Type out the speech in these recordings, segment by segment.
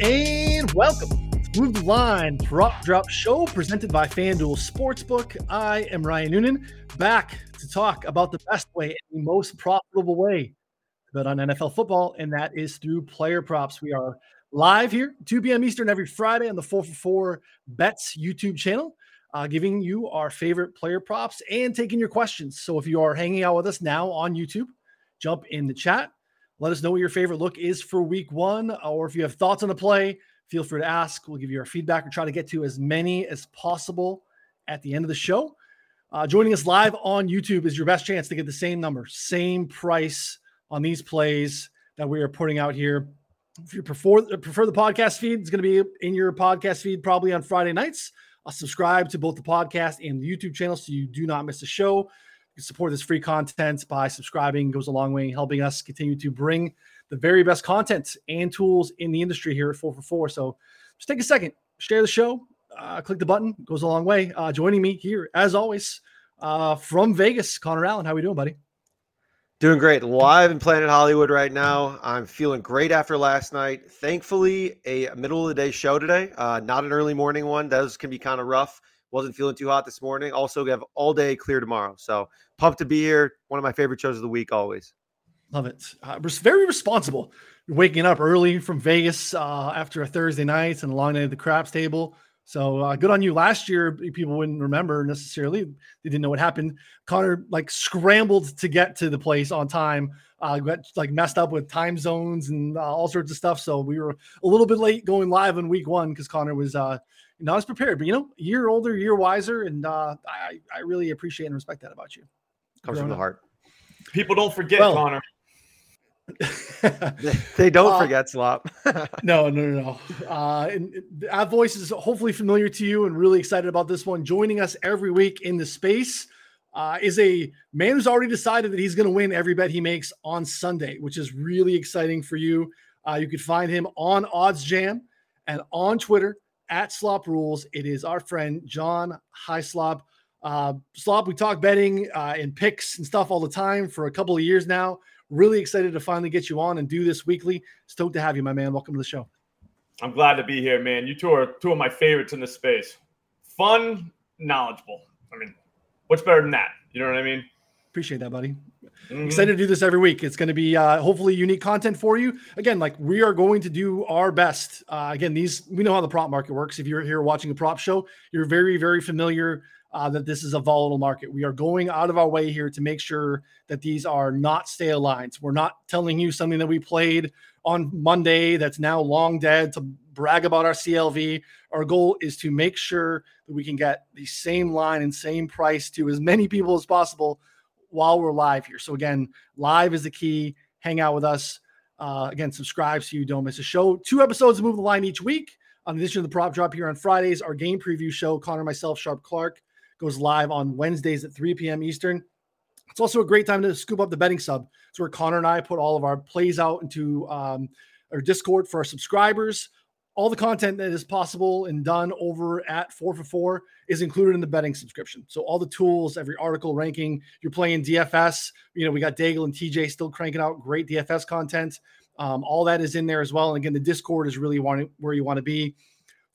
and welcome to the Line Prop Drop Show presented by FanDuel Sportsbook. I am Ryan Noonan, back to talk about the best way and the most profitable way to bet on NFL football, and that is through player props. We are live here, 2 p.m. Eastern every Friday on the 4 for 4 Bets YouTube channel, uh, giving you our favorite player props and taking your questions. So if you are hanging out with us now on YouTube, jump in the chat let us know what your favorite look is for week one, or if you have thoughts on the play, feel free to ask. We'll give you our feedback and try to get to as many as possible at the end of the show. Uh, joining us live on YouTube is your best chance to get the same number, same price on these plays that we are putting out here. If you prefer, prefer the podcast feed, it's going to be in your podcast feed probably on Friday nights. I'll subscribe to both the podcast and the YouTube channel so you do not miss a show support this free content by subscribing goes a long way in helping us continue to bring the very best content and tools in the industry here at 4 for 4 so just take a second share the show uh, click the button goes a long way uh, joining me here as always uh, from vegas connor allen how we doing buddy Doing great. Live in Planet Hollywood right now. I'm feeling great after last night. Thankfully, a middle of the day show today, uh, not an early morning one. Those can be kind of rough. Wasn't feeling too hot this morning. Also, we have all day clear tomorrow. So pumped to be here. One of my favorite shows of the week, always. Love it. Uh, very responsible. Waking up early from Vegas uh, after a Thursday night and a long night at the craps table. So uh, good on you. Last year, people wouldn't remember necessarily. They didn't know what happened. Connor like scrambled to get to the place on time. Uh, got like messed up with time zones and uh, all sorts of stuff. So we were a little bit late going live in week one because Connor was uh, not as prepared. But you know, year older, year wiser, and uh, I I really appreciate and respect that about you. Comes from the heart. People don't forget, well, Connor. they don't uh, forget slop. no, no, no, no. Uh, and our voice is hopefully familiar to you, and really excited about this one. Joining us every week in the space uh, is a man who's already decided that he's going to win every bet he makes on Sunday, which is really exciting for you. Uh, you can find him on OddsJam and on Twitter at Slop Rules. It is our friend John Hyslop. Uh, Slop, we talk betting uh, and picks and stuff all the time for a couple of years now. Really excited to finally get you on and do this weekly. Stoked to have you, my man. Welcome to the show. I'm glad to be here, man. You two are two of my favorites in this space. Fun, knowledgeable. I mean, what's better than that? You know what I mean? Appreciate that, buddy. Mm-hmm. Excited to do this every week. It's going to be uh, hopefully unique content for you. Again, like we are going to do our best. Uh, again, these we know how the prop market works. If you're here watching a prop show, you're very, very familiar uh, that this is a volatile market. We are going out of our way here to make sure that these are not stale lines. We're not telling you something that we played on Monday that's now long dead to brag about our CLV. Our goal is to make sure that we can get the same line and same price to as many people as possible while we're live here. So again, live is the key. Hang out with us. Uh, again, subscribe so you don't miss a show. Two episodes of Move the Line each week. On addition to the prop drop here on Fridays, our game preview show, Connor, myself, Sharp Clark, goes live on Wednesdays at 3 p.m. Eastern. It's also a great time to scoop up the betting sub. It's where Connor and I put all of our plays out into um, our Discord for our subscribers. All the content that is possible and done over at 4 for 4 is included in the betting subscription. So all the tools, every article ranking, you're playing DFS. You know, we got Daigle and TJ still cranking out great DFS content. Um, all that is in there as well. And again, the Discord is really where you want to be.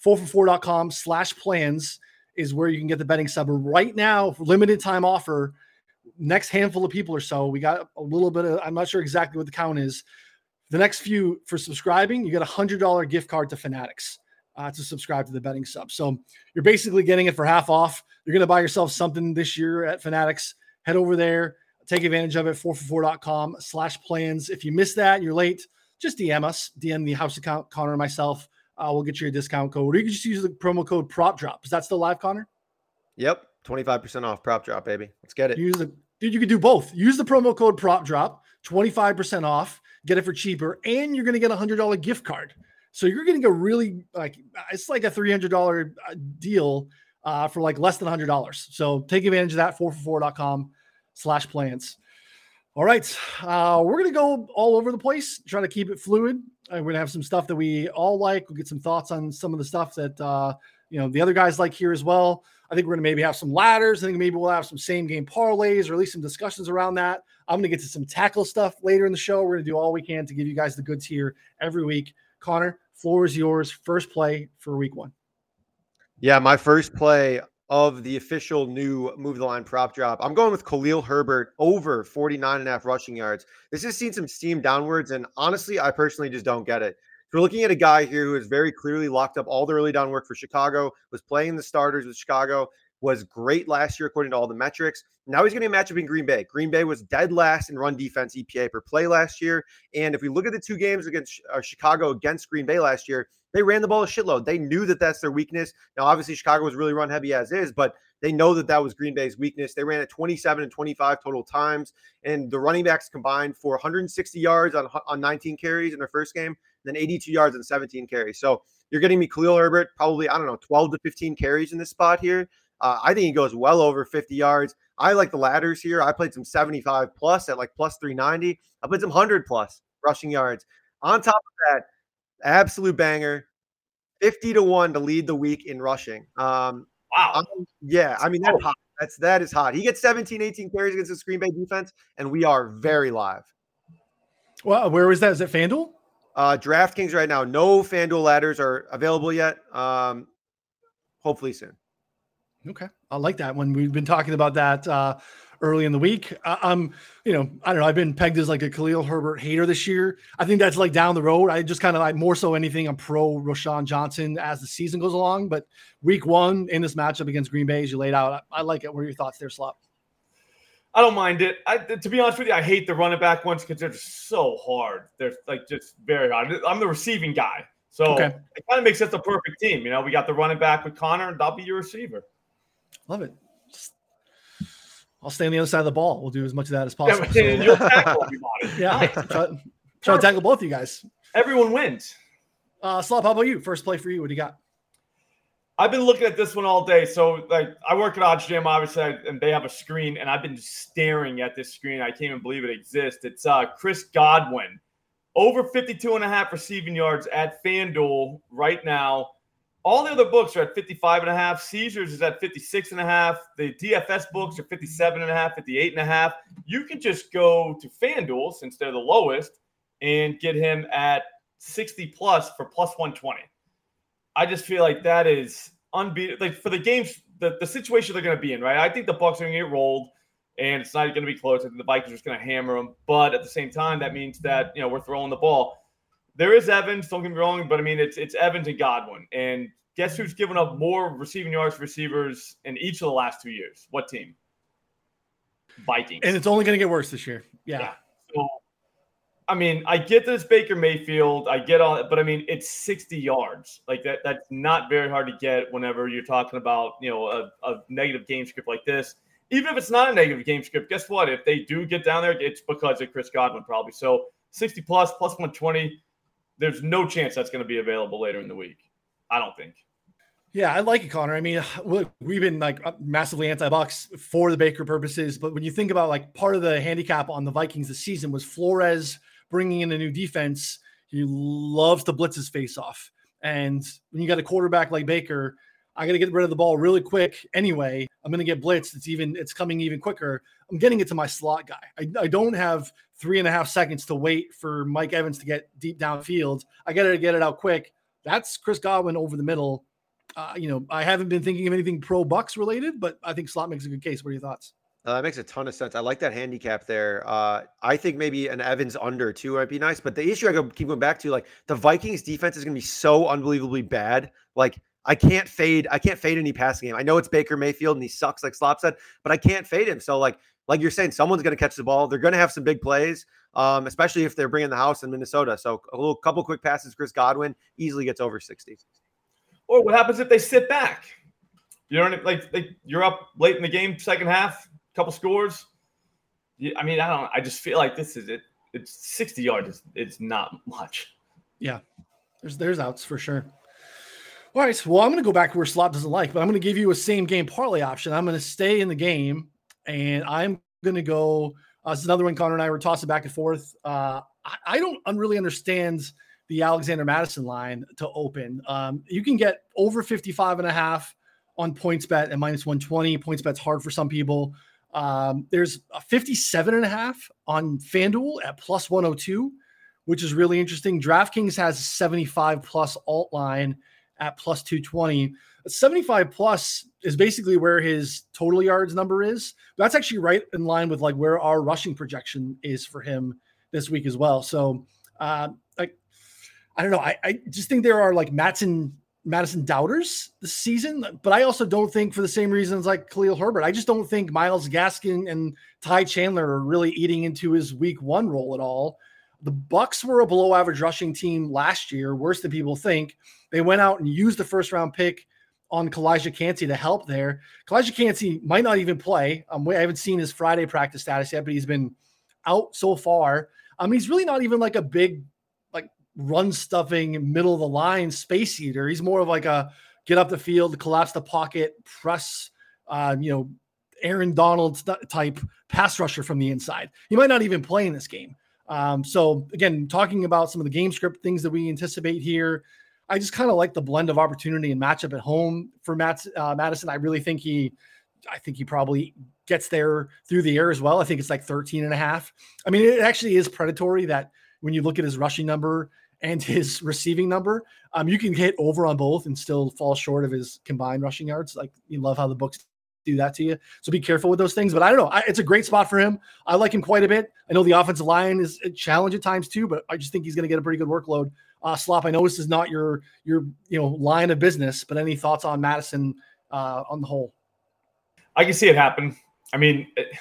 4for4.com slash plans is where you can get the betting sub. Right now, limited time offer, next handful of people or so, we got a little bit of, I'm not sure exactly what the count is. The next few for subscribing, you get a hundred dollar gift card to Fanatics uh, to subscribe to the betting sub. So you're basically getting it for half off. You're going to buy yourself something this year at Fanatics. Head over there, take advantage of it. 4for4.com slash plans. If you missed that, you're late, just DM us, DM the house account, Connor and myself uh, we'll get you a discount code. Or you can just use the promo code Prop Drop. Is that still live, Connor? Yep, twenty five percent off Prop Drop, baby. Let's get it. Use the dude. You can do both. Use the promo code Prop Drop, twenty five percent off. Get it for cheaper, and you're going to get a hundred dollar gift card. So you're getting a really like it's like a three hundred dollar uh, deal uh, for like less than hundred dollars. So take advantage of that. 4for4.com slash plans. All right. Uh, we're going to go all over the place, try to keep it fluid. Uh, we're going to have some stuff that we all like. We'll get some thoughts on some of the stuff that, uh, you know, the other guys like here as well. I think we're going to maybe have some ladders. I think maybe we'll have some same game parlays or at least some discussions around that. I'm going to get to some tackle stuff later in the show. We're going to do all we can to give you guys the goods here every week. Connor, floor is yours. First play for week one. Yeah, my first play of the official new move the line prop drop. I'm going with Khalil Herbert over 49 and a half rushing yards. This has seen some steam downwards, and honestly, I personally just don't get it. If we're looking at a guy here who has very clearly locked up all the early down work for Chicago, was playing the starters with Chicago, was great last year according to all the metrics. Now he's going to match up in Green Bay. Green Bay was dead last in run defense EPA per play last year. And if we look at the two games against uh, Chicago against Green Bay last year, they ran the ball a shitload. They knew that that's their weakness. Now, obviously, Chicago was really run heavy as is, but they know that that was Green Bay's weakness. They ran it 27 and 25 total times, and the running backs combined for 160 yards on, on 19 carries in their first game, then 82 yards on 17 carries. So you're getting me Khalil Herbert, probably, I don't know, 12 to 15 carries in this spot here. Uh, I think he goes well over 50 yards. I like the ladders here. I played some 75 plus at like plus 390. I played some 100 plus rushing yards. On top of that, absolute banger, 50 to 1 to lead the week in rushing. Um, wow. Um, yeah, I mean, that's hot. That's that is hot. He gets 17, 18 carries against the Green Bay defense, and we are very live. Well, where was that? Is it FanDuel? Uh, DraftKings right now. No FanDuel ladders are available yet. Um, hopefully soon. Okay, I like that one. We've been talking about that uh, early in the week. I, am you know, I don't know. I've been pegged as like a Khalil Herbert hater this year. I think that's like down the road. I just kind of like more so anything. I'm pro Roschon Johnson as the season goes along. But week one in this matchup against Green Bay, as you laid out, I, I like it. What are your thoughts there, Slop? I don't mind it. I, to be honest with you, I hate the running back ones because they're just so hard. They're like just very hard. I'm the receiving guy. So okay. it kind of makes us the perfect team. You know, we got the running back with Connor, and I'll be your receiver. Love it. Just, I'll stay on the other side of the ball. We'll do as much of that as possible. Yeah, so, tackle yeah try, try to tackle both of you guys. Everyone wins. Uh, Slop, how about you? First play for you. What do you got? I've been looking at this one all day. So, like, I work at OddsJam, obviously, and they have a screen, and I've been staring at this screen. I can't even believe it exists. It's uh, Chris Godwin, over 52 and a half receiving yards at FanDuel right now. All the other books are at 55 and a half. Caesars is at 56 and a half. The DFS books are 57 and a half, 58 and a half. You can just go to FanDuel since they're the lowest and get him at 60 plus for plus 120. I just feel like that is unbeatable. Like for the games, the, the situation they're going to be in, right? I think the Bucks are going to get rolled and it's not going to be close. I think the Vikings are just going to hammer them. But at the same time, that means that, you know, we're throwing the ball. There is Evans, don't get me wrong, but I mean it's it's Evans and Godwin. And guess who's given up more receiving yards receivers in each of the last two years? What team? Vikings. And it's only going to get worse this year. Yeah. yeah. So, I mean, I get this Baker Mayfield. I get all, but I mean, it's 60 yards. Like that. That's not very hard to get whenever you're talking about you know a, a negative game script like this. Even if it's not a negative game script, guess what? If they do get down there, it's because of Chris Godwin probably. So 60 plus plus 120 there's no chance that's going to be available later in the week. I don't think. Yeah, I like it, Connor. I mean, we've been like uh, massively anti-Bucks for the Baker purposes, but when you think about like part of the handicap on the Vikings this season was Flores bringing in a new defense. He loves to blitz his face off, and when you got a quarterback like Baker, I got to get rid of the ball really quick anyway. I'm going to get blitzed. It's even it's coming even quicker. I'm getting it to my Slop guy. I, I don't have three and a half seconds to wait for Mike Evans to get deep downfield. I got to get it out quick. That's Chris Godwin over the middle. Uh, you know, I haven't been thinking of anything pro Bucks related, but I think slot makes a good case. What are your thoughts? Uh, that makes a ton of sense. I like that handicap there. Uh, I think maybe an Evans under too might be nice. But the issue I go, keep going back to, like the Vikings defense is going to be so unbelievably bad. Like I can't fade. I can't fade any passing game. I know it's Baker Mayfield and he sucks, like Slop said, but I can't fade him. So like, like you're saying, someone's going to catch the ball. They're going to have some big plays, um, especially if they're bringing the house in Minnesota. So a little couple quick passes, Chris Godwin easily gets over sixty. Or what happens if they sit back? You know, like, like you're up late in the game, second half, couple scores. I mean, I don't. I just feel like this is it. It's sixty yards. It's, it's not much. Yeah, there's there's outs for sure. All right. Well, I'm going to go back where Slop doesn't like, but I'm going to give you a same game parlay option. I'm going to stay in the game, and I'm going to go. Uh, this is another one. Connor and I were tossing back and forth. Uh, I, I, don't really understand the Alexander Mattison line to open. Um, you can get over 55 and a half on points bet and minus 120. PointsBet's hard for some people. Um, there's a 57 and a half on FanDuel at plus 102 which is really interesting. DraftKings has 75 plus alt line at plus 220. 75 plus is basically where his total yards number is. That's actually right in line with like where our rushing projection is for him this week as well. So, uh, like, I don't know. I, I just think there are like Mattison Mattison doubters this season, but I also don't think for the same reasons like Khalil Herbert. I just don't think Miles Gaskin and Ty Chandler are really eating into his week one role at all. The Bucks were a below average rushing team last year, worse than people think. They went out and used the first round pick on Calijah Kancey to help there. Calijah Kancey might not even play. Um, I haven't seen his Friday practice status yet, but he's been out so far. Um, he's really not even like a big like run stuffing, middle of the line space eater. He's more of like a get up the field, collapse the pocket, press, uh, you know, Aaron Donald type pass rusher from the inside. He might not even play in this game. Um, so again, talking about some of the game script things that we anticipate here, I just kind of like the blend of opportunity and matchup at home for Matt uh, Mattison. I really think he, I think he probably gets there through the air as well. I think it's like 13 and a half. I mean, it actually is predatory that when you look at his rushing number and his receiving number. Um, you can hit over on both and still fall short of his combined rushing yards. Like you love how the books do that to you. So be careful with those things. But I don't know. I, it's a great spot for him. I like him quite a bit. I know the offensive line is a challenge at times too, but I just think he's going to get a pretty good workload. Uh, Slop, I know this is not your your you know line of business, but any thoughts on Mattison uh, on the whole? I can see it happen. I mean, it,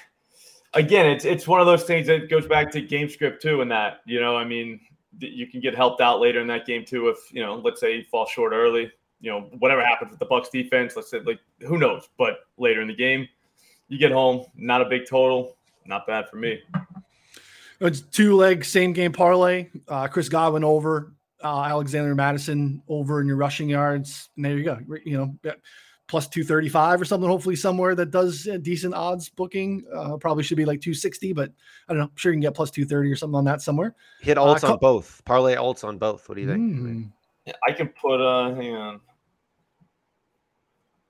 again, it's it's one of those things that goes back to game script too, and that you know, I mean, you can get helped out later in that game too. If you know, let's say you fall short early, you know, whatever happens with the Bucks defense, let's say like who knows, but later in the game, you get home, not a big total, not bad for me. It's two leg same game parlay. Uh, Chris Godwin over, uh, Alexander Mattison over in your rushing yards. And there you go. You know, plus 235 or something, hopefully somewhere that does decent odds booking. Uh, probably should be like 260, but I don't know. I'm sure you can get plus 230 or something on that somewhere. Hit uh, alts uh, on both. Parlay alts on both. What do you think? Mm. I can put, uh, hang on.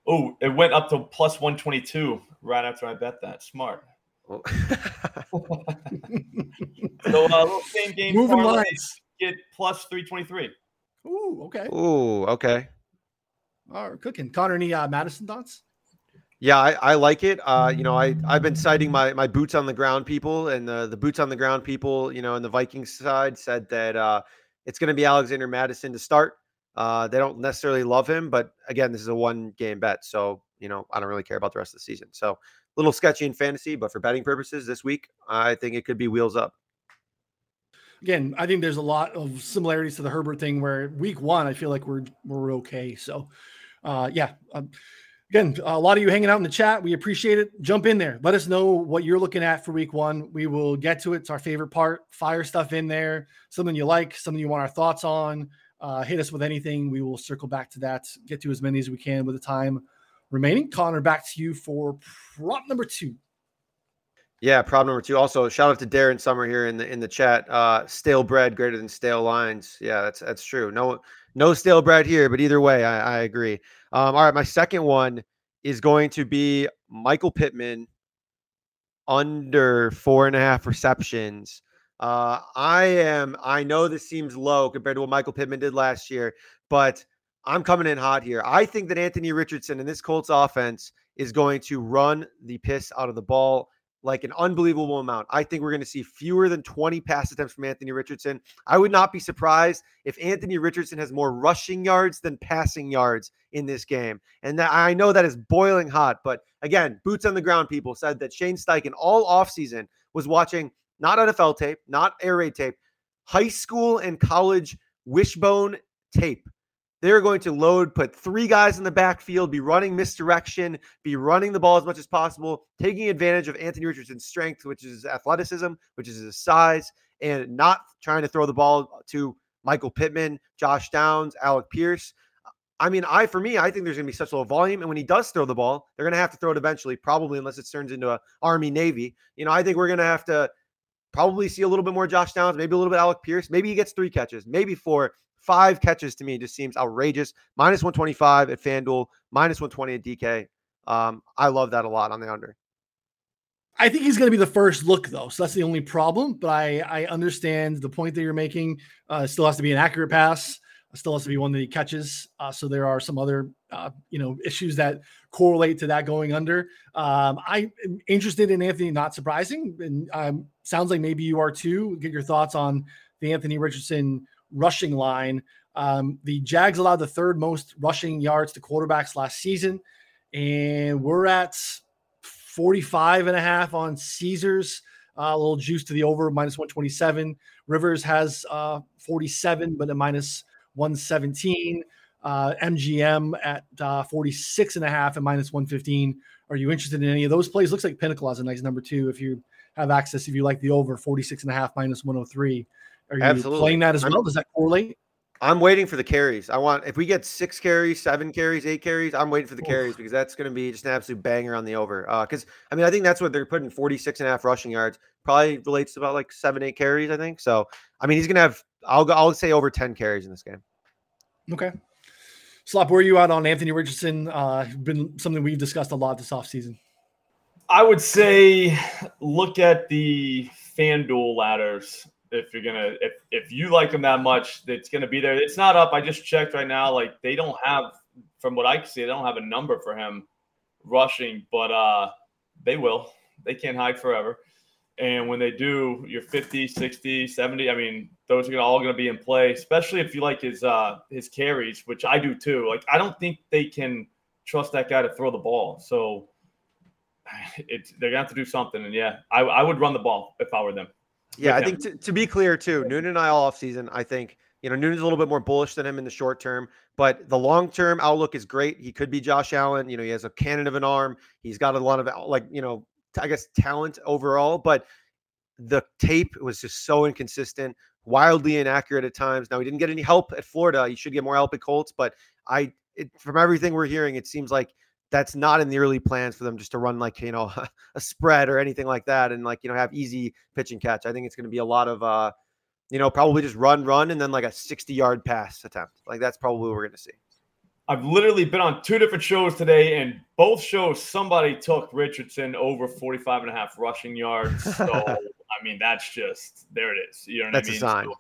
Oh, it went up to plus 122 right after I bet that. Smart. so, uh, same game. Moving lines. Get plus 323. Ooh, okay. Ooh, okay. All right, cooking. Connor, any uh, Mattison thoughts? Yeah, I, I like it. Uh, you know, I I've been citing my my boots on the ground people, and the the boots on the ground people, you know, in the Vikings side said that uh, it's going to be Alexander Mattison to start. Uh, they don't necessarily love him, but again, this is a one game bet, so you know, I don't really care about the rest of the season. So, a little sketchy in fantasy, but for betting purposes this week, I think it could be wheels up again, I think there's a lot of similarities to the Herbert thing where week one, I feel like we're we're okay. So uh, yeah. Um, again, a lot of you hanging out in the chat. We appreciate it. Jump in there. Let us know what you're looking at for week one. We will get to it. It's our favorite part. Fire stuff in there. Something you like, something you want our thoughts on. Uh, hit us with anything. We will circle back to that. Get to as many as we can with the time remaining. Connor, back to you for prop number two. Yeah, problem number two. Also, shout out to Darren Summer here in the in the chat. Uh, stale bread greater than stale lines. Yeah, that's that's true. No no stale bread here, but either way, I, I agree. Um, all right, my second one is going to be Michael Pittman under four and a half receptions. Uh, I am. I know this seems low compared to what Michael Pittman did last year, but I'm coming in hot here. I think that Anthony Richardson and this Colts offense is going to run the piss out of the ball like an unbelievable amount. I think we're going to see fewer than 20 pass attempts from Anthony Richardson. I would not be surprised if Anthony Richardson has more rushing yards than passing yards in this game. And that, I know that is boiling hot, but again, boots on the ground people said that Shane Steichen all offseason was watching not NFL tape, not air raid tape, high school and college wishbone tape they're going to load, put three guys in the backfield, be running misdirection, be running the ball as much as possible, taking advantage of Anthony Richardson's strength, which is his athleticism, which is his size, and not trying to throw the ball to Michael Pittman, Josh Downs, Alec Pierce. I mean, I for me, I think there's going to be such low volume, and when he does throw the ball, they're going to have to throw it eventually, probably unless it turns into a Army Navy. You know, I think we're going to have to probably see a little bit more Josh Downs, maybe a little bit Alec Pierce, maybe he gets three catches, maybe four, Five catches to me just seems outrageous. Minus 125 at FanDuel, minus 120 at DK. Um, I love that a lot on the under. I think he's going to be the first look, though. So that's the only problem. But I, I understand the point that you're making. Uh, still has to be an accurate pass. Still has to be one that he catches. Uh, so there are some other, uh, you know, issues that correlate to that going under. Um, I'm interested in Anthony. Not surprising, and um, sounds like maybe you are too. Get your thoughts on the Anthony Richardson rushing line. Um, the Jags allowed the third most rushing yards to quarterbacks last season, and we're at 45 and a half on Caesars. Uh, a little juice to the over, minus 127. Rivers has uh, 47, but a minus 117. Uh, MGM at uh, 46 and a half and minus 115. Are you interested in any of those plays? Looks like Pinnacle has a nice number two if you have access, if you like the over 46 and a half minus 103. Are you Absolutely. playing that as well? I'm, Does that correlate? I'm waiting for the carries. I want if we get six carries, seven carries, eight carries, I'm waiting for the carries because that's going to be just an absolute banger on the over. Because uh, I mean, I think that's what they're putting 46 and a half rushing yards. Probably relates to about like seven, eight carries. I think so. I mean, he's going to have. I'll go. I'll say over 10 carries in this game. Okay. Slop, where are you at on Anthony Richardson? Uh, been something we've discussed a lot this offseason. I would say look at the FanDuel ladders if you're gonna if if you like them that much, it's gonna be there. It's not up. I just checked right now. Like they don't have, from what I can see, they don't have a number for him rushing, but uh they will. They can't hide forever. And when they do, you're 50, 60, 70. I mean, those are all going to be in play, especially if you like his uh his carries, which I do too. Like I don't think they can trust that guy to throw the ball. So it's they're gonna have to do something. And yeah, I, I would run the ball if I were them. Yeah, I think to, to be clear too, Noonan and I all off season. I think you know Noonan's a little bit more bullish than him in the short term, but the long term outlook is great. He could be Josh Allen. You know, he has a cannon of an arm. He's got a lot of like you know, I guess talent overall, but the tape was just so inconsistent, wildly inaccurate at times. Now he didn't get any help at Florida. He should get more help at Colts, but I, it, from everything we're hearing, it seems like that's not in the early plans for them just to run like you know a spread or anything like that and like you know have easy pitch and catch. I think it's going to be a lot of uh you know probably just run run and then like a 60 yard pass attempt. Like that's probably what we're going to see. I've literally been on two different shows today and both shows somebody took Richardson over 45 and a half rushing yards. So I mean that's just there it is. You know that's I mean? a sign. So,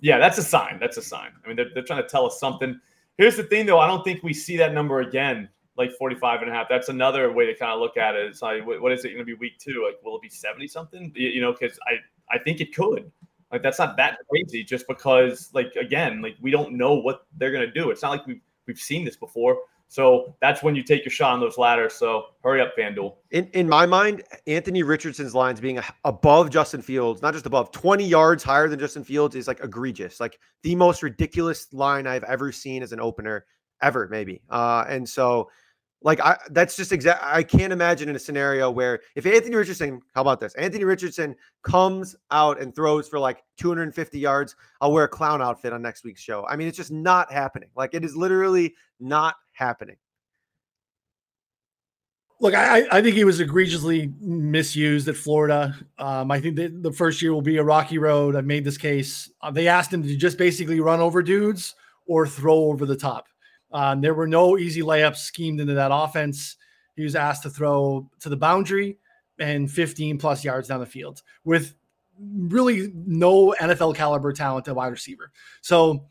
yeah, that's a sign. That's a sign. I mean they're, they're trying to tell us something. Here's the thing though, I don't think we see that number again like 45 and a half. That's another way to kind of look at it. It's like, what is it going to be week two? Like, will it be 70 something? You, know, because I, I think it could. Like, that's not that crazy just because, like, again, like, we don't know what they're going to do. It's not like we've, we've seen this before. So that's when you take your shot on those ladders. So hurry up, FanDuel. In in my mind, Anthony Richardson's lines being above Justin Fields, not just above, 20 yards higher than Justin Fields is like egregious. Like the most ridiculous line I've ever seen as an opener, ever, maybe. Uh, and so like I that's just exact I can't imagine in a scenario where if Anthony Richardson, how about this? Anthony Richardson comes out and throws for like 250 yards, I'll wear a clown outfit on next week's show. I mean, it's just not happening. Like it is literally not happening. Look, I, I think he was egregiously misused at Florida. Um, I think the first year will be a rocky road. I've made this case. Uh, they asked him to just basically run over dudes or throw over the top. Um, there were no easy layups schemed into that offense. He was asked to throw to the boundary and 15 plus yards down the field with really no NFL caliber talent at wide receiver. So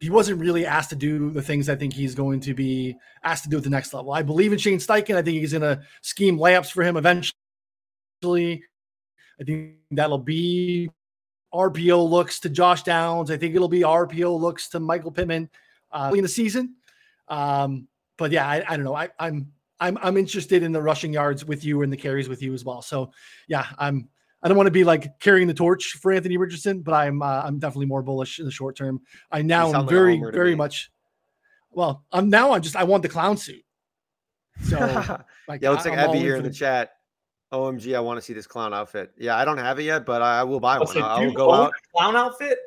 he wasn't really asked to do the things I think he's going to be asked to do at the next level. I believe in Shane Steichen. I think he's going to scheme layups for him eventually. I think that'll be RPO looks to Josh Downs. I think it'll be RPO looks to Michael Pittman uh, in the season. Um, but yeah, I, I don't know. I, I'm I'm I'm interested in the rushing yards with you and the carries with you as well. So yeah, I'm I don't want to be like carrying the torch for Anthony Richardson, but I'm uh, I'm definitely more bullish in the short term. I now am very very much. Well, I'm now I'm just I want the clown suit. So like, yeah, looks like Abby here in the chat. OMG, I want to see this clown outfit. Yeah, I don't have it yet, but I will buy one. I will go out. Clown outfit?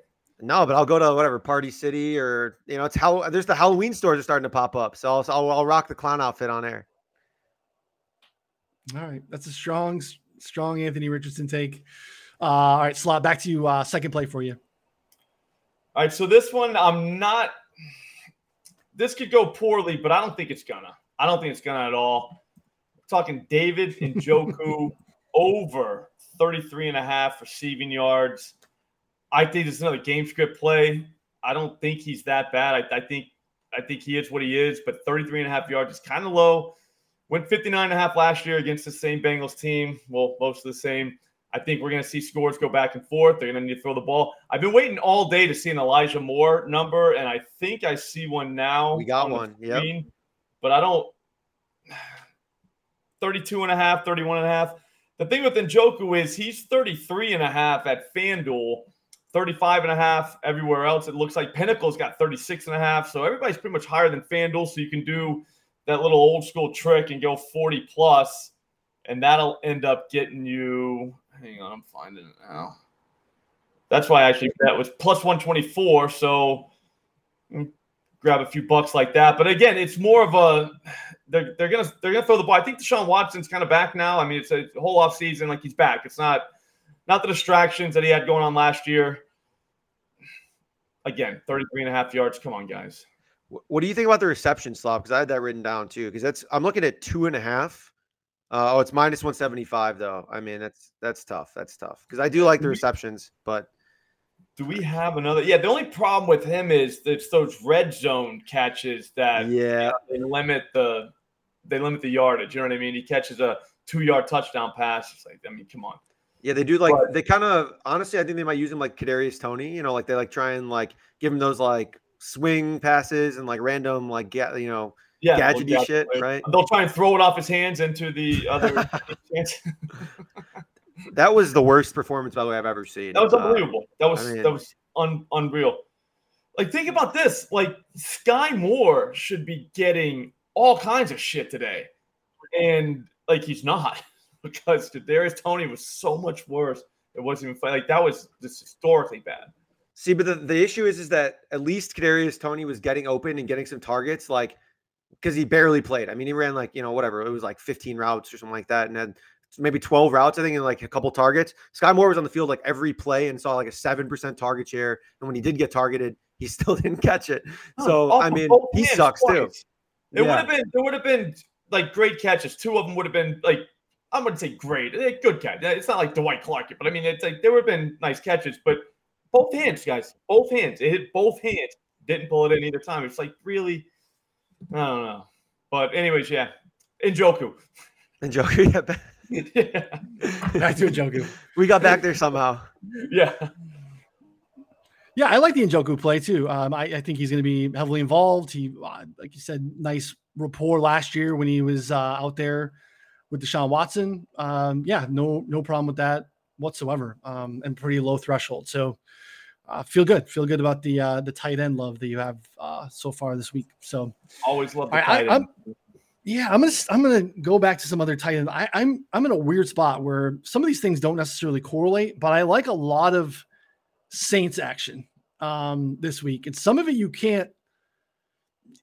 No, but I'll go to whatever Party City or you know, it's how there's the Halloween stores are starting to pop up. So I'll, I'll, I'll rock the clown outfit on air. All right, that's a strong, strong Anthony Richardson take. Uh, all right, Slop back to you. Uh, second play for you. All right, so this one I'm not. This could go poorly, but I don't think it's gonna. I don't think it's gonna at all. talking David Njoku over 33 and a half receiving yards. I think it's another game script play. I don't think he's that bad. I, I think I think he is what he is, but 33 and a half yards is kind of low. Went 59 and a half last year against the same Bengals team. Well, most of the same. I think we're going to see scores go back and forth. They're going to need to throw the ball. I've been waiting all day to see an Elijah Moore number, and I think I see one now. We got on one. Yeah. But I don't. 32 and a half, 31 and a half. The thing with Njoku is he's 33 and a half at FanDuel, 35 and a half everywhere else. It looks like Pinnacle's got 36 and a half. So everybody's pretty much higher than FanDuel. So you can do that little old school trick and go 40 plus, and that'll end up getting you. Hang on, I'm finding it now. That's why I actually that was plus 124. So mm, grab a few bucks like that. But again, it's more of a they're, they're gonna they're gonna throw the ball. I think Deshaun Watson's kind of back now. I mean, it's a whole off season, like he's back. It's not not the distractions that he had going on last year. Again, 33 and a half yards. Come on, guys. What do you think about the reception slop? Because I had that written down too. Because that's I'm looking at two and a half. Uh, oh, it's minus 175 though. I mean, that's that's tough. That's tough. Because I do like the receptions, but do we have another? Yeah, the only problem with him is it's those red zone catches that yeah they limit the they limit the yardage. You know what I mean? He catches a two yard touchdown pass. It's like I mean, come on. Yeah, they do like but, they kind of honestly. I think they might use him like Kadarius Toney. You know, like they like try and like give him those like swing passes and like random like get you know yeah, gadgety shit, right? They'll try and throw it off his hands into the other. that was the worst performance, by the way, I've ever seen. That was uh, unbelievable. That was I mean, that was un, unreal. Like, think about this. Like, Skyy Moore should be getting all kinds of shit today, and like he's not because Darius Toney was so much worse. It wasn't even Like that was just historically bad. See, but the, the issue is is that at least Kadarius Toney was getting open and getting some targets, like because he barely played. I mean, he ran like you know whatever it was like 15 routes or something like that, and then maybe 12 routes, I think, and like a couple targets. Skyy Moore was on the field like every play and saw like a 7% target share. And when he did get targeted, he still didn't catch it. So, oh, I mean, he sucks twice. too. It yeah. would have been, it would have been like great catches. Two of them would have been like, I'm going to say great, good catch. It's not like Dwight Clark, but I mean, it's like there would have been nice catches, but both hands, guys, both hands. It hit both hands. Didn't pull it in either time. It's like really, I don't know. But anyways, yeah, Njoku. Njoku, yeah. Back to Njoku. We got back there somehow. Yeah. Yeah, I like the Njoku play too. Um, I, I, think he's going to be heavily involved. He, uh, like you said, nice rapport last year when he was uh, out there with Deshaun Watson. Um, yeah, no, no problem with that whatsoever. Um, and pretty low threshold. So, uh, feel good. Feel good about the uh, the tight end love that you have uh, so far this week. So always love the tight I, end. Yeah, I'm gonna I'm gonna go back to some other tight end. I, I'm I'm in a weird spot where some of these things don't necessarily correlate, but I like a lot of Saints action um, this week, and some of it you can't.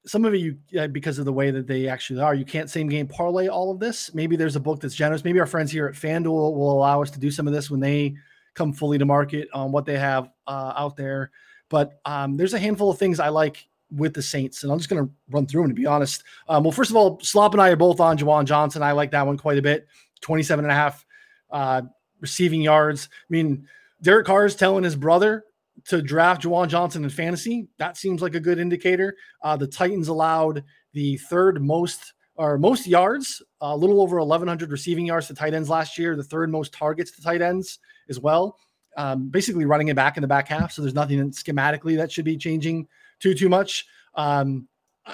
Some of it you because of the way that they actually are, you can't same game parlay all of this. Maybe there's a book that's generous. Maybe our friends here at FanDuel will allow us to do some of this when they come fully to market on what they have uh, out there. But um, there's a handful of things I like with the Saints. And I'm just going to run through them to be honest. Um, well, first of all, Slop and I are both on Juwan Johnson. I like that one quite a bit. 27 and a half uh, receiving yards. I mean, Derek Carr is telling his brother to draft Juwan Johnson in fantasy. That seems like a good indicator. Uh, the Titans allowed the third most or most yards, a little over 1,100 receiving yards to tight ends last year. The third most targets to tight ends as well. Um, basically running it back in the back half. So there's nothing schematically that should be changing too too much. Um,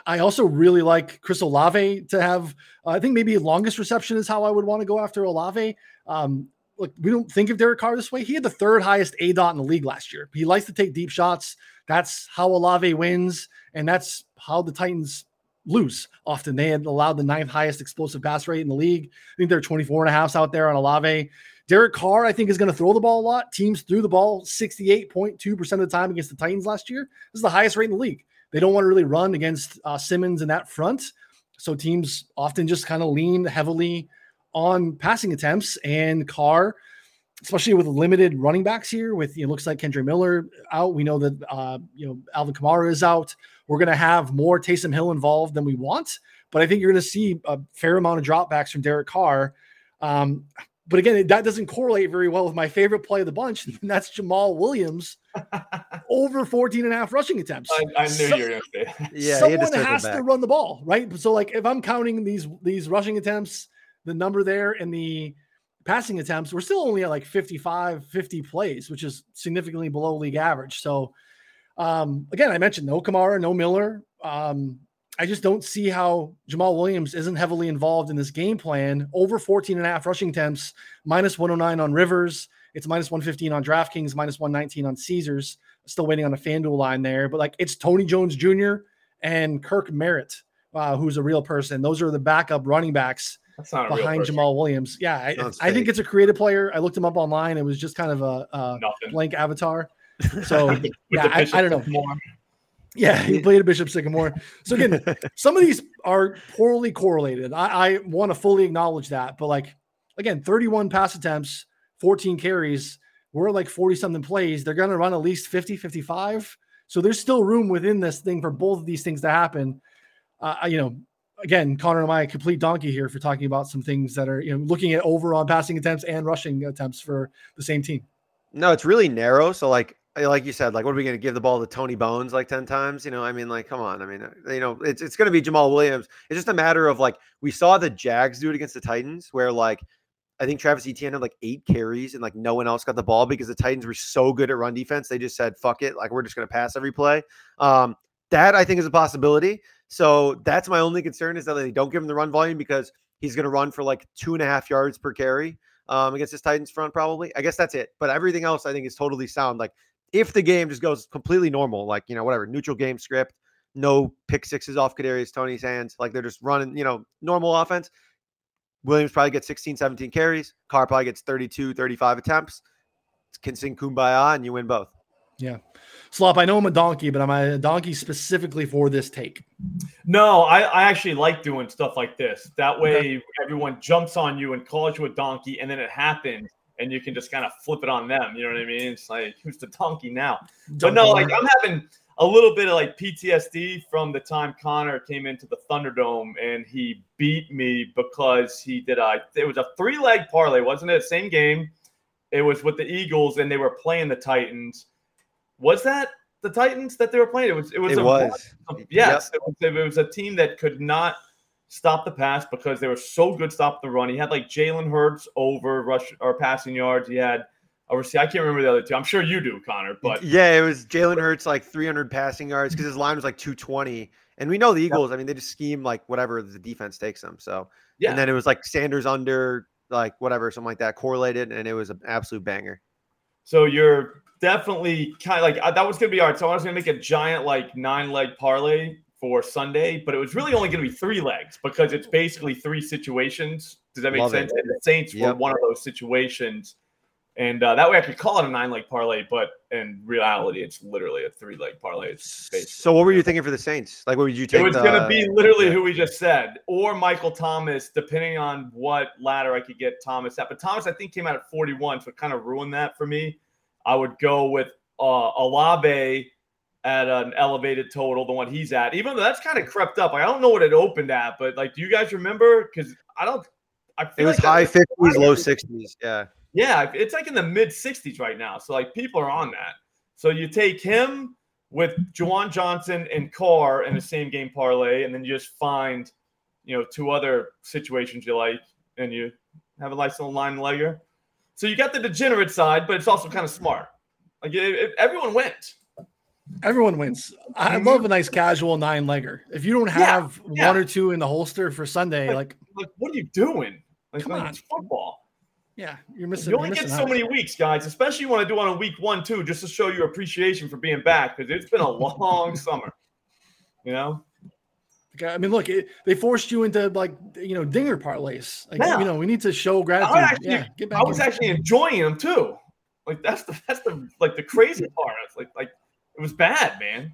I also really like Chris Olave to have. Uh, I think maybe longest reception is how I would want to go after Olave. Um, look, we don't think of Derek Carr this way. He had the third highest aDOT in the league last year. He likes to take deep shots. That's how Olave wins, and that's how the Titans lose often. They had allowed the ninth highest explosive pass rate in the league. I think there are 24 and a half out there on Olave. Derek Carr, I think, is going to throw the ball a lot. Teams threw the ball 68.2% of the time against the Titans last year. This is the highest rate in the league. They don't want to really run against uh, Simmons in that front. So teams often just kind of lean heavily on passing attempts. And Carr, especially with limited running backs here, with it looks like Kendre Miller out. We know that uh, you know Alvin Kamara is out. We're going to have more Taysom Hill involved than we want, but I think you're going to see a fair amount of dropbacks from Derek Carr. Um, but again, that doesn't correlate very well with my favorite play of the bunch, and that's Jamaal Williams over 14 and a half rushing attempts. I, I knew so, you were going to say that. Yeah, someone has back. to run the ball, right? So, like, if I'm counting these these rushing attempts, the number there and the passing attempts, we're still only at like 55, 50 plays, which is significantly below league average. So, um, again, I mentioned no Kamara, no Miller. Um, I just don't see how Jamaal Williams isn't heavily involved in this game plan. Over 14 and a half rushing attempts, minus 109 on Rivers. It's minus 115 on DraftKings, minus 119 on Caesars. Still waiting on a FanDuel line there. But like it's Tony Jones Jr. and Kirk Merritt, uh, who's a real person. Those are the backup running backs behind Jamaal Williams. Yeah, I, I, think it's a creative player. I looked him up online. It was just kind of a, a blank avatar. So yeah, I, I, don't know. More. Yeah, he played a Bishop Sycamore. So again, some of these are poorly correlated. I, I want to fully acknowledge that. But like again, 31 pass attempts, 14 carries. We're like 40 something plays. They're going to run at least 50, 55. So there's still room within this thing for both of these things to happen. Uh, you know, again, Connor and I, a complete donkey here for talking about some things that are, you know, looking at over on passing attempts and rushing attempts for the same team. No, it's really narrow. So like like you said, like what are we going to give the ball to Tony Bones like 10 times? You know, I mean, like, come on. I mean, uh, you know, it's, it's going to be Jamaal Williams. It's just a matter of like, we saw the Jags do it against the Titans where like, I think Travis Etienne had like eight carries and like no one else got the ball because the Titans were so good at run defense. They just said, fuck it. Like, we're just going to pass every play. Um, that I think is a possibility. So that's my only concern is that they don't give him the run volume because he's going to run for like two and a half yards per carry um, against this Titans front, probably. I guess that's it. But everything else I think is totally sound. Like if the game just goes completely normal, like you know, whatever, neutral game script, no pick sixes off Kadarius Toney's hands, like they're just running, you know, normal offense. Williams probably gets 16, 17 carries. Carr probably gets 32, 35 attempts. Can sing kumbaya and you win both. Yeah. Slop, I know I'm a donkey, but I'm a donkey specifically for this take. No, I, I actually like doing stuff like this. That way okay. everyone jumps on you and calls you a donkey, and then it happens and you can just kind of flip it on them. You know what I mean? It's like who's the donkey now? But no, like I'm having a little bit of like PTSD from the time Connor came into the Thunderdome and he beat me because he did a it was a three leg parlay, wasn't it? Same game. It was with the Eagles and they were playing the Titans. Was that the Titans that they were playing? It was. It was. It a, was. yes, yep. it, was, it was a team that could not stop the pass because they were so good stop the run. He had like Jalen Hurts over rush or passing yards. He had oh, see I can't remember the other two. I'm sure you do, Connor. But yeah, it was Jalen Hurts like 300 passing yards because his line was like 220. And we know the Eagles. I mean, they just scheme like whatever the defense takes them. So yeah. And then it was like Sanders under like whatever something like that correlated, and it was an absolute banger. So you're definitely kind of like uh, that was gonna be all right. So I was gonna make a giant like nine leg parlay for Sunday, but it was really only going to be three legs because it's basically three situations. Does that make Love sense? It. And the Saints yep. were one of those situations. And uh, that way I could call it a nine leg parlay, but in reality, it's literally a three leg parlay. so, what were you thinking for the Saints? Like, what would you take? It was going to be literally who we just said, or Michael Thomas, depending on what ladder I could get Thomas at. But Thomas, I think, came out at 41, so it kind of ruined that for me. I would go with uh, Olave at an elevated total than what he's at. Even though that's kind of crept up. I don't know what it opened at, but like, do you guys remember? Because I don't. I feel it was like high fifties, low sixties. Yeah. Yeah, it's like in the mid sixties right now. So like people are on that. So you take him with Juwan Johnson and Carr in the same game parlay, and then you just find, you know, two other situations you like, and you have a nice little line legger. So you got the degenerate side, but it's also kind of smart. Like it, it, everyone went. Everyone wins. I mm-hmm. love a nice casual nine legger. If you don't have yeah, yeah. one or two in the holster for Sunday, like, like, like what are you doing? Like, come on. it's football. Yeah, you're missing. You only get so out. many weeks, guys. Especially you want to do on a week one too, just to show your appreciation for being back because it's been a long summer. You know. I mean, look, it, they forced you into like you know dinger parlays. Like yeah. you know, we need to show gratitude. I, actually, yeah, get back I was actually enjoying them too. Like that's the that's the like the crazy part. It's like like it was bad, man.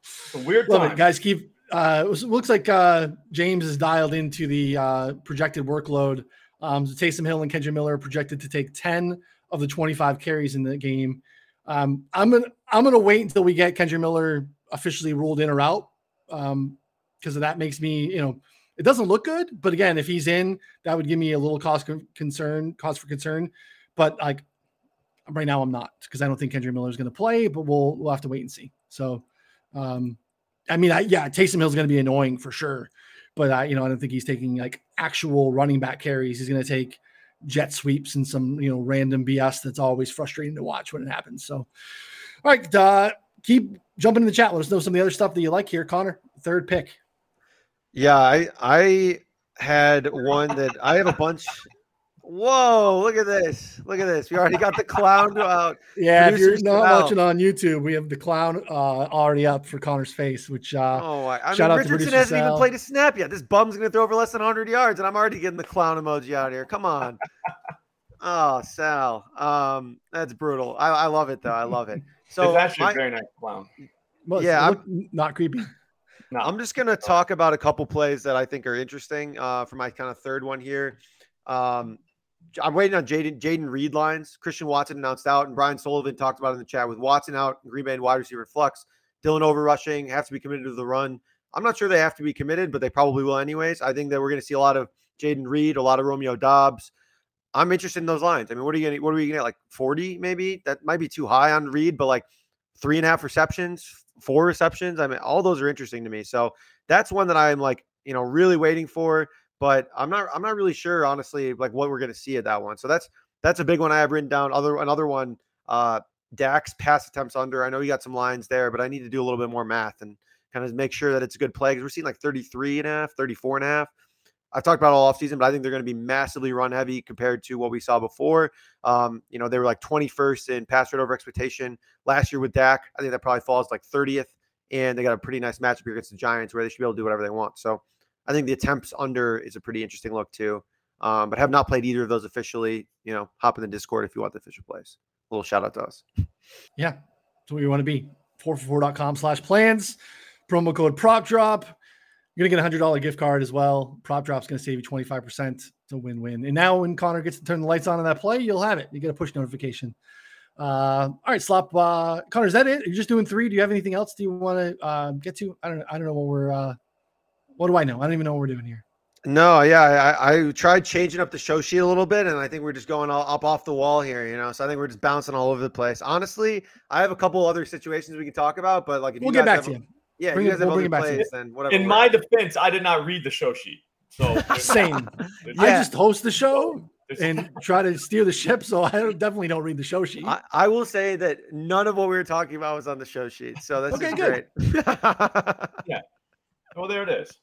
It's a weird Love time. it, guys. Keep. Uh, it looks like uh, James is dialed into the uh, projected workload. Um, so Taysom Hill and Kendre Miller are projected to take ten of the twenty-five carries in the game. Um, I'm gonna I'm gonna wait until we get Kendre Miller officially ruled in or out, because um, that makes me you know it doesn't look good. But again, if he's in, that would give me a little cause concern, cause for concern. But like right now, I'm not because I don't think Kendre Miller is going to play. But we'll we'll have to wait and see. So, um, I mean, I, yeah, Taysom Hill is going to be annoying for sure. But I, you know, I don't think he's taking like actual running back carries. He's going to take jet sweeps and some you know random BS that's always frustrating to watch when it happens. So, all right, uh, keep jumping in the chat. Let us know some of the other stuff that you like here, Connor. Third pick. Yeah, I I had one that I have a bunch. Whoa, look at this. Look at this. We already got the clown out. Yeah, if you're not watching on YouTube, we have the clown uh, already up for Connor's face, which uh oh, I, I shout mean, out Richardson to hasn't Sal. even played a snap yet. This bum's gonna throw for less than 100 yards, and I'm already getting the clown emoji out here. Come on. oh, Sal. Um, that's brutal. I, I love it though. I love it. So it's actually my, a very nice clown. Well, yeah, I'm not creepy. No. I'm just gonna talk about a couple plays that I think are interesting uh, for my kind of third one here. Um, I'm waiting on Jaden Jayden Reed lines. Christian Watson announced out, and Brian Sullivan talked about in the chat with Watson out, Green Bay wide receiver flux. Dylan over rushing, have to be committed to the run. I'm not sure they have to be committed, but they probably will anyways. I think that we're going to see a lot of Jayden Reed, a lot of Romeo Doubs. I'm interested in those lines. I mean, what are you to, what are we get? Like 40 maybe? That might be too high on Reed, but like three and a half receptions, four receptions. I mean, all those are interesting to me. So that's one that I'm like, you know, really waiting for but I'm not I'm not really sure honestly like what we're to see at that one. So that's that's a big one I have written down. Other another one uh Dak's pass attempts under. I know you got some lines there, but I need to do a little bit more math and kind of make sure that it's a good play because we're seeing like 33 and a half, 34 and a half. I've talked about all offseason, but I think they're going to be massively run heavy compared to what we saw before. Um, you know, they were like 21st in pass rate over expectation last year with Dak. I think that probably falls like 30th, and they got a pretty nice matchup here against the Giants where they should be able to do whatever they want. So I think the attempts under is a pretty interesting look too. Um, but have not played either of those officially. You know, hop in the Discord if you want the official plays. A little shout out to us. Yeah, that's what you want to be. 4for4.com slash plans. Promo code prop drop. You're gonna get a hundred dollar gift card as well. Prop drop's gonna save you 25%. It's a win-win. And now when Connor gets to turn the lights on in that play, you'll have it. You get a push notification. Uh, all right, Slop. Uh, Connor, is that it? You're just doing three. Do you have anything else? Do you want to uh, get to? I don't. I don't know what we're uh, what do I know? I don't even know what we're doing here. No, yeah, I, I, tried changing up the show sheet a little bit, and I think we're just going all up off the wall here, you know. So I think we're just bouncing all over the place. Honestly, I have a couple other situations we can talk about, but like if we'll you get back have, to you. Yeah, bring you guys it, have we'll other plays, then whatever. In my defense, I did not read the show sheet, so same. yeah. I just host the show and try to steer the ship, so I definitely don't read the show sheet. I, I, will say that none of what we were talking about was on the show sheet, so that's okay, good. great. yeah. Well, there it is.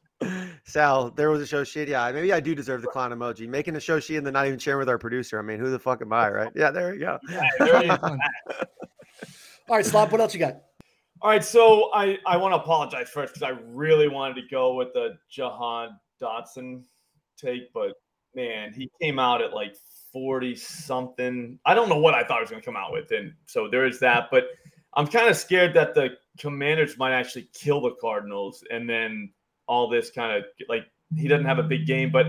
Sal, there was a show sheet. Yeah, maybe I do deserve the clown emoji. Making a show sheet and then not even sharing with our producer. I mean, who the fuck am I, right? Yeah, there you go. Yeah, All right, Slop, what else you got? All right, so I, I want to apologize first because I really wanted to go with the Jahan Dotson take, but man, he came out at like 40 something. I don't know what I thought he was going to come out with. And so there is that. But I'm kind of scared that the commanders might actually kill the Cardinals and then all this kind of like he doesn't have a big game, but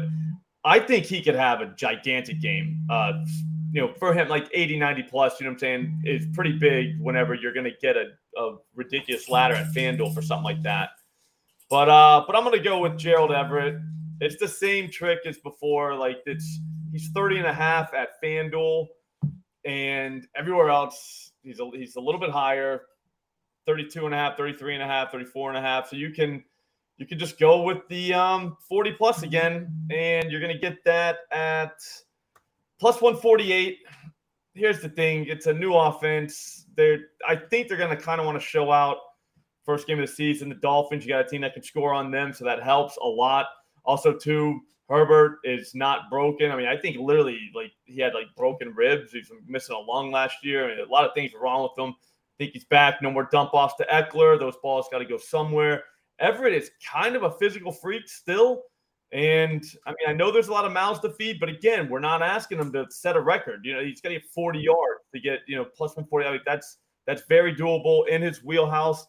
I think he could have a gigantic game. Uh, you know, for him, like 80, 90 plus, you know what I'm saying, is pretty big whenever you're going to get a, a ridiculous ladder at FanDuel for something like that. But uh, but I'm going to go with Gerald Everett. It's the same trick as before. Like it's he's 30 and a half at FanDuel and everywhere else he's a, he's a little bit higher 32 and a half 33 and a half 34 and a half so you can you can just go with the um, 40 plus again, and you're going to get that at plus 148. Here's the thing it's a new offense. They're, I think they're going to kind of want to show out first game of the season. The Dolphins, you got a team that can score on them, so that helps a lot. Also, too, Herbert is not broken. I mean, I think literally like he had like broken ribs. He's missing a lung last year. I mean, a lot of things wrong with him. I think he's back. No more dump offs to Ekeler. Those balls got to go somewhere. Everett is kind of a physical freak still. And I mean, I know there's a lot of mouths to feed, but again, we're not asking him to set a record. You know, he's got to get 40 yards to get, you know, plus 140. I mean, that's that's very doable in his wheelhouse.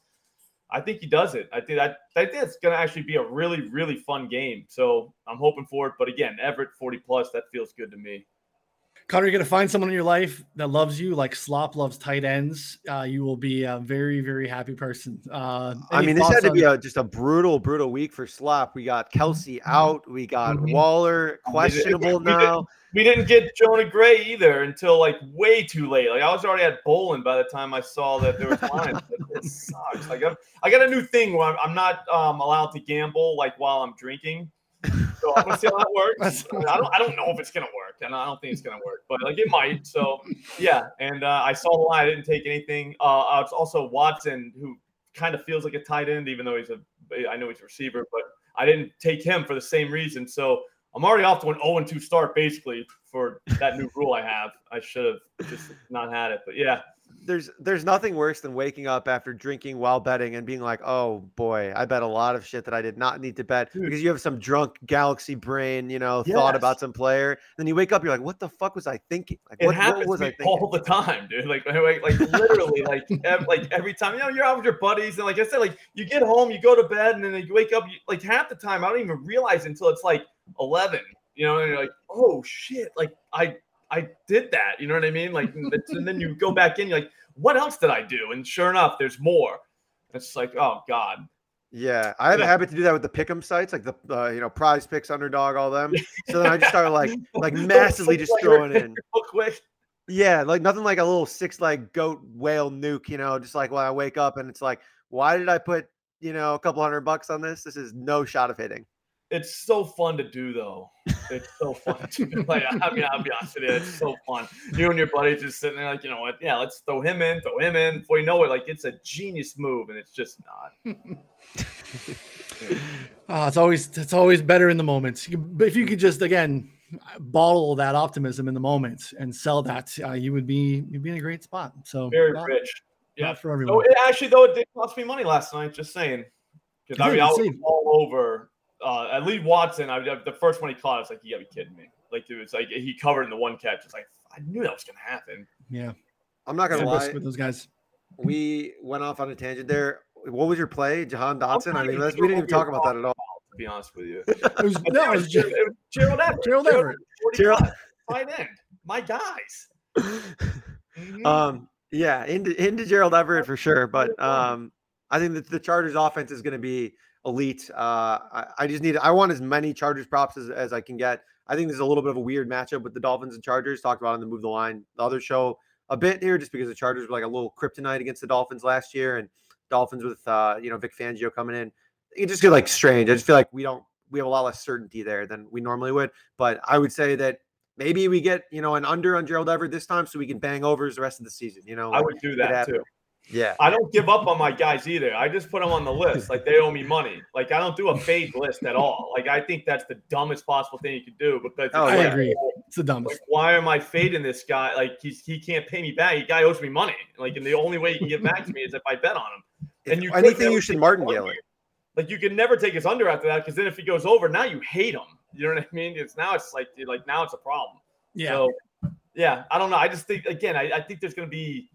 I think he does it. I think that I think it's going to actually be a really, really fun game. So I'm hoping for it. But again, Everett 40 plus, that feels good to me. Connor, you're gonna find someone in your life that loves you, like Slop loves tight ends. Uh, you will be a very, very happy person. Uh, I mean, this thoughts had to be a, just a brutal, brutal week for Slop. We got Kelce out. We got Mhm. Waller questionable we did- now. We didn't get Noah Gray either until like way too late. Like I was already at bowling by the time I saw that there was lines. it sucks. Like I'm, I got a new thing where I'm, I'm not um, allowed to gamble like while I'm drinking. So I'm gonna see how that works. I don't I don't know if it's gonna work, and I don't think it's gonna work, but like it might. So yeah, and uh, I saw the line. I didn't take anything. Uh, it's also Watson who kind of feels like a tight end, even though he's a I know he's a receiver, but I didn't take him for the same reason. So I'm already off to an 0 2 start basically for that new rule I have. I should have just not had it, but yeah, There's there's nothing worse than waking up after drinking while betting and being like, oh boy, I bet a lot of shit that I did not need to bet Dude. because you have some drunk galaxy brain, you know, thought about some player. Then you wake up, you're like, what the fuck was I thinking? Like, it what, what was I all the time, dude. Like, like, like literally, like, ev- like every time, you know, you're out with your buddies, and like I said, like you get home, you go to bed, and then you wake up. You, like half the time, I don't even realize until it's like eleven. You know, and you're like, oh shit, like I I did that. You know what I mean? Like, and then you go back in, you're like, what else did I do? And sure enough, there's more. It's like, oh god. Yeah, I have a habit to do that with the pick'em sites, like the uh, you know prize picks, underdog, all them. So then I just start like like massively just throwing in. real quick. Yeah, like nothing like a little six leg goat whale nuke, you know, just like when I wake up and it's like, why did I put, you know, a couple hundred bucks on this? This is no shot of hitting. It's so fun to do, though. It's so fun to do. Like, I mean, I'll be honest with you, it's so fun. You and your buddy just sitting there, like, you know what? Yeah, let's throw him in, throw him in. Before you know it, like, it's a genius move, and it's just not. Ah, it's always it's always better in the moment. But if you could just again bottle that optimism in the moment and sell that, uh, you would be you'd be in a great spot. So Very not, rich. Yeah. not for So everyone. it actually, though, it did cost me money last night. Just saying, because I mean, I was all over. Uh, at Lee Watson, I, the first one he caught, I was like, "You gotta be kidding me!" Like, dude, it's like he covered in the one catch. It's like I knew that was gonna happen. yeah, I'm not gonna Same lie. with those guys. We went off on a tangent there. What was your play, Jahan Dotson? I mean, even that's, we didn't even talk about that at all. To be honest with you, It was, no, it was it just, was Gerald Everett. Gerald Everett. Gerald- tight end. My guys. Mhm. Um, yeah, into into Gerald Everett for sure. But um, I think that the Chargers offense is going to be elite. Uh, I, I just need I want as many Chargers props as, as I can get. I think there's a little bit of a weird matchup with the Dolphins and Chargers. Talked about on the move the line the other show a bit here, just because the Chargers were like a little kryptonite against the Dolphins last year, and Dolphins with uh, you know Vic Fangio coming in. It just get like strange. I just feel like we don't we have a lot less certainty there than we normally would. But I would say that maybe we get you know an under on Gerald Everett this time, so we can bang overs the rest of the season. You know, I would do that too. Yeah. I don't give up on my guys either. I just put them on the list. Like they owe me money. Like I don't do a fade list at all. Like I think that's the dumbest possible thing you could do because Oh, I yeah. agree. It's the dumbest. Like, why am I fading this guy? Like he's he can't pay me back. The guy owes me money. Like and the only way he can get back to me is if I bet on him. If And you anything, you should take martingale it. Like you can never take his under after that because then if he goes over, now you hate him. You know what I mean? It's now it's like like now it's a problem. Yeah, So, yeah, I don't know. I just think again, I, I think there's gonna be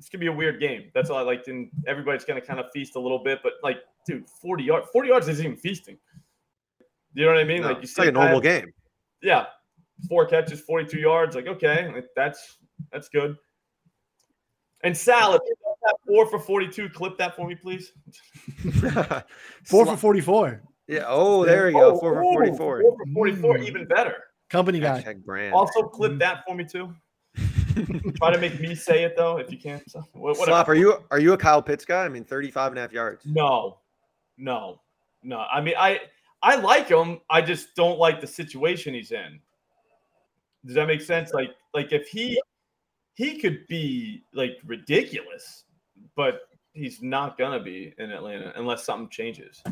it's gonna be a weird game. That's all I like. And everybody's gonna kind of feast a little bit, but like, dude, 40 yards, 40 yards isn't even feasting. You know what I mean? No, like you it's like a normal back- game. Yeah, four catches, 42 yards. Like, okay, like, that's that's good. And Sal, if you got that four for 42, clip that for me, please. four Sli- for forty-four. Yeah. Oh, there we go. Four for oh, forty-four. Four for 44, Mm. even better. Company guy. Hashtag brand. Also, clip that for me too. Try to make me say it though, if you can. So, wha- whatever. Slop, are you are you a Kyle Pitts guy? I mean, 35 and a half yards. No, no, no. I mean, I I like him. I just don't like the situation he's in. Does that make sense? Like, like if he he could be like ridiculous, but he's not gonna be in Atlanta unless something changes.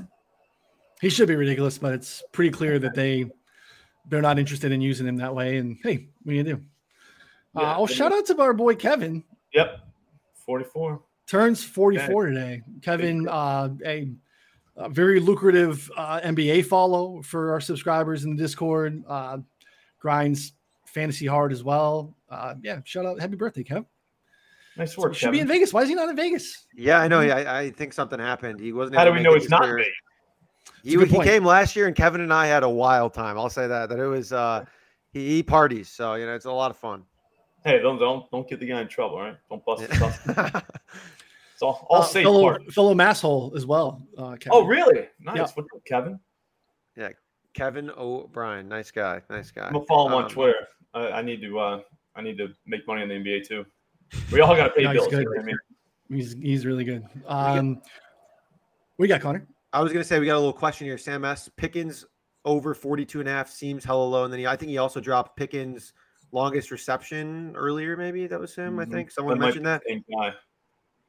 He should be ridiculous, but it's pretty clear that they they're not interested in using him that way. And hey, what do you do? Yeah, uh, oh, shout out to our boy Kevin. Yep, forty-four. turns 44 today. Kevin, uh, a, a very lucrative uh, NBA follow for our subscribers in the Discord. Uh, grinds fantasy hard as well. Uh, yeah, shout out. Happy birthday, Kevin. Nice So work, should be in Vegas. Why is he not in Vegas? Yeah, I know. I, I think something happened. He wasn't. How do we know make it it's not year. Vegas? He, It's a good he came last year, and Kevin and I had a wild time. I'll say that. That it was. uh he, he parties, so you know it's a lot of fun. Hey, don't don't don't get the guy in trouble, right? Don't bust his Yeah. stuff. It's all, all Uh, safe. fellow, part. fellow masshole as well. Uh, Kevin. Oh, really? Nice. Yeah. What's up, Kevin? Yeah, Kevin O'Brien, nice guy, nice guy. I'm gonna follow him on Um, Twitter. I, I need to. uh I need to make money in the NBA too. We all got to pay No, he's good. You know what I mean? He's he's really good. Um, we got Connor. I was gonna say we got a little question here. Sam S. Pickens over 42 and a half seems hella low, and then he, I think he also dropped Pickens longest reception earlier. Maybe that was him. Mhm. I think someone That mentioned that.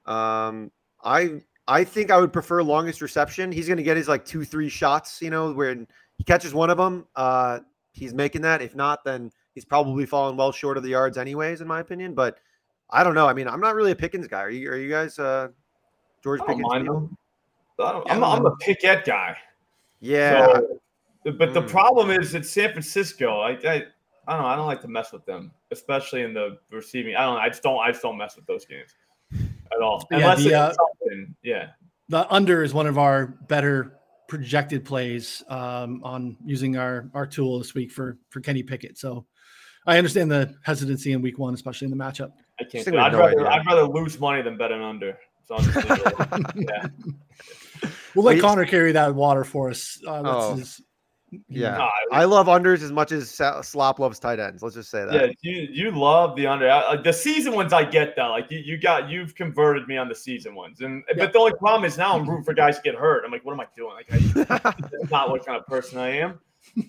Um, I I think I would prefer longest reception. He's going to get his like two three shots. You know, where he catches one of them, uh, he's making that. If not, then he's probably falling well short of the yards, anyways, in my opinion. But I don't know. I mean, I'm not really a Pickens guy. Are you? Are you guys? Uh, George Pickens? mind people? him. I don't, I'm, I'm a Pickett guy. Yeah. So, but the Mm. problem is it's San Francisco. I, I I don't know. I don't like to mess with them, especially in the receiving. I don't. I just don't. I just don't mess with those games at all. Yeah, Unless the, it's something. Yeah. The under is one of our better projected plays um, on using our our tool this week for for Kenny Pickett. So I understand the hesitancy in week one, especially in the matchup. I can't. Still Do it. have I'd no rather. idea. I'd rather lose money than bet an under. So I'm just leave it alone. yeah. We'll let Wait. Connor carry that water for us. Uh, that's Oh. his- Yeah. Nah, I love unders as much as Slop loves tight ends. Let's just say that. Yeah, you you love the under. I- Like the season ones, I get that. Like you, you got you've converted me on the season ones, and Yeah. but the only problem is now I'm rooting for guys to get hurt. I'm like, what am I doing? Like, I, that's not what kind of person I am.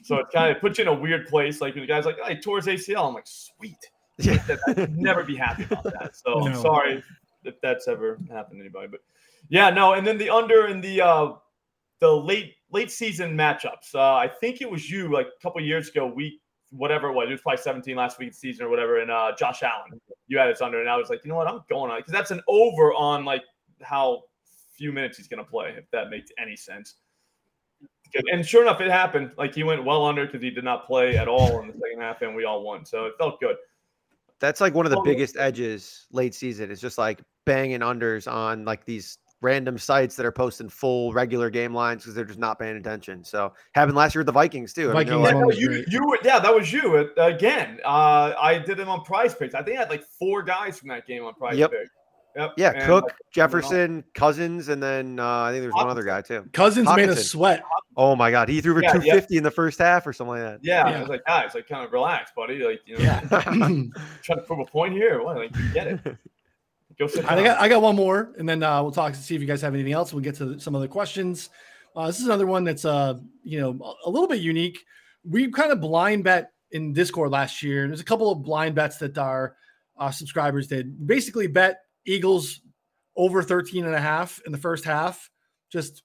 So it kind of puts you in a weird place. Like when the guy's like, I tore his ACL. I'm like, sweet. Yeah. I'd never be happy about that. So I'm sorry if that's ever happened to anybody. But yeah, no. And then the under and the uh the late late season matchups. Uh, I think it was you like a couple years ago, week whatever it was. It was probably 17 last week season or whatever. And uh, Josh Allen, you had it under, and I was like, you know what, I'm going on because that's an over on like how few minutes he's going to play, if that makes any sense. And sure enough, it happened. Like he went well under because he did not play at all in the second half, and we all won. So it felt good. That's like one of the Oh, biggest edges late season. It's just like banging unders on like these random sites that are posting full regular game lines because they're just not paying attention. So happened last year with the Vikings too. I mean, they're Vikings no, you, you were, yeah, that was you again. Uh, I did them on Prize Picks. I think I had like four guys from that game on Prize Yep. Picks. Yep. yeah, and, Cook, Jefferson, Cousins, and then uh, I think there's one other guy too. Cousins made us sweat. Oh my god, he threw for Yeah, yeah. 250 in the first half or something like that. Yeah, Yeah. I was like, guys, like kind of relax, buddy. Like, you know, Yeah. trying to prove a point here. What? Like, you get it. Go sit I got, I got one more, and then uh, we'll talk to see if you guys have anything else. We'll get to some other questions. Uh, this is another one that's uh, you know a little bit unique. We kind of blind bet in Discord last year. There's a couple of blind bets that our uh, subscribers did. Basically, bet Eagles over 13 and a half in the first half, just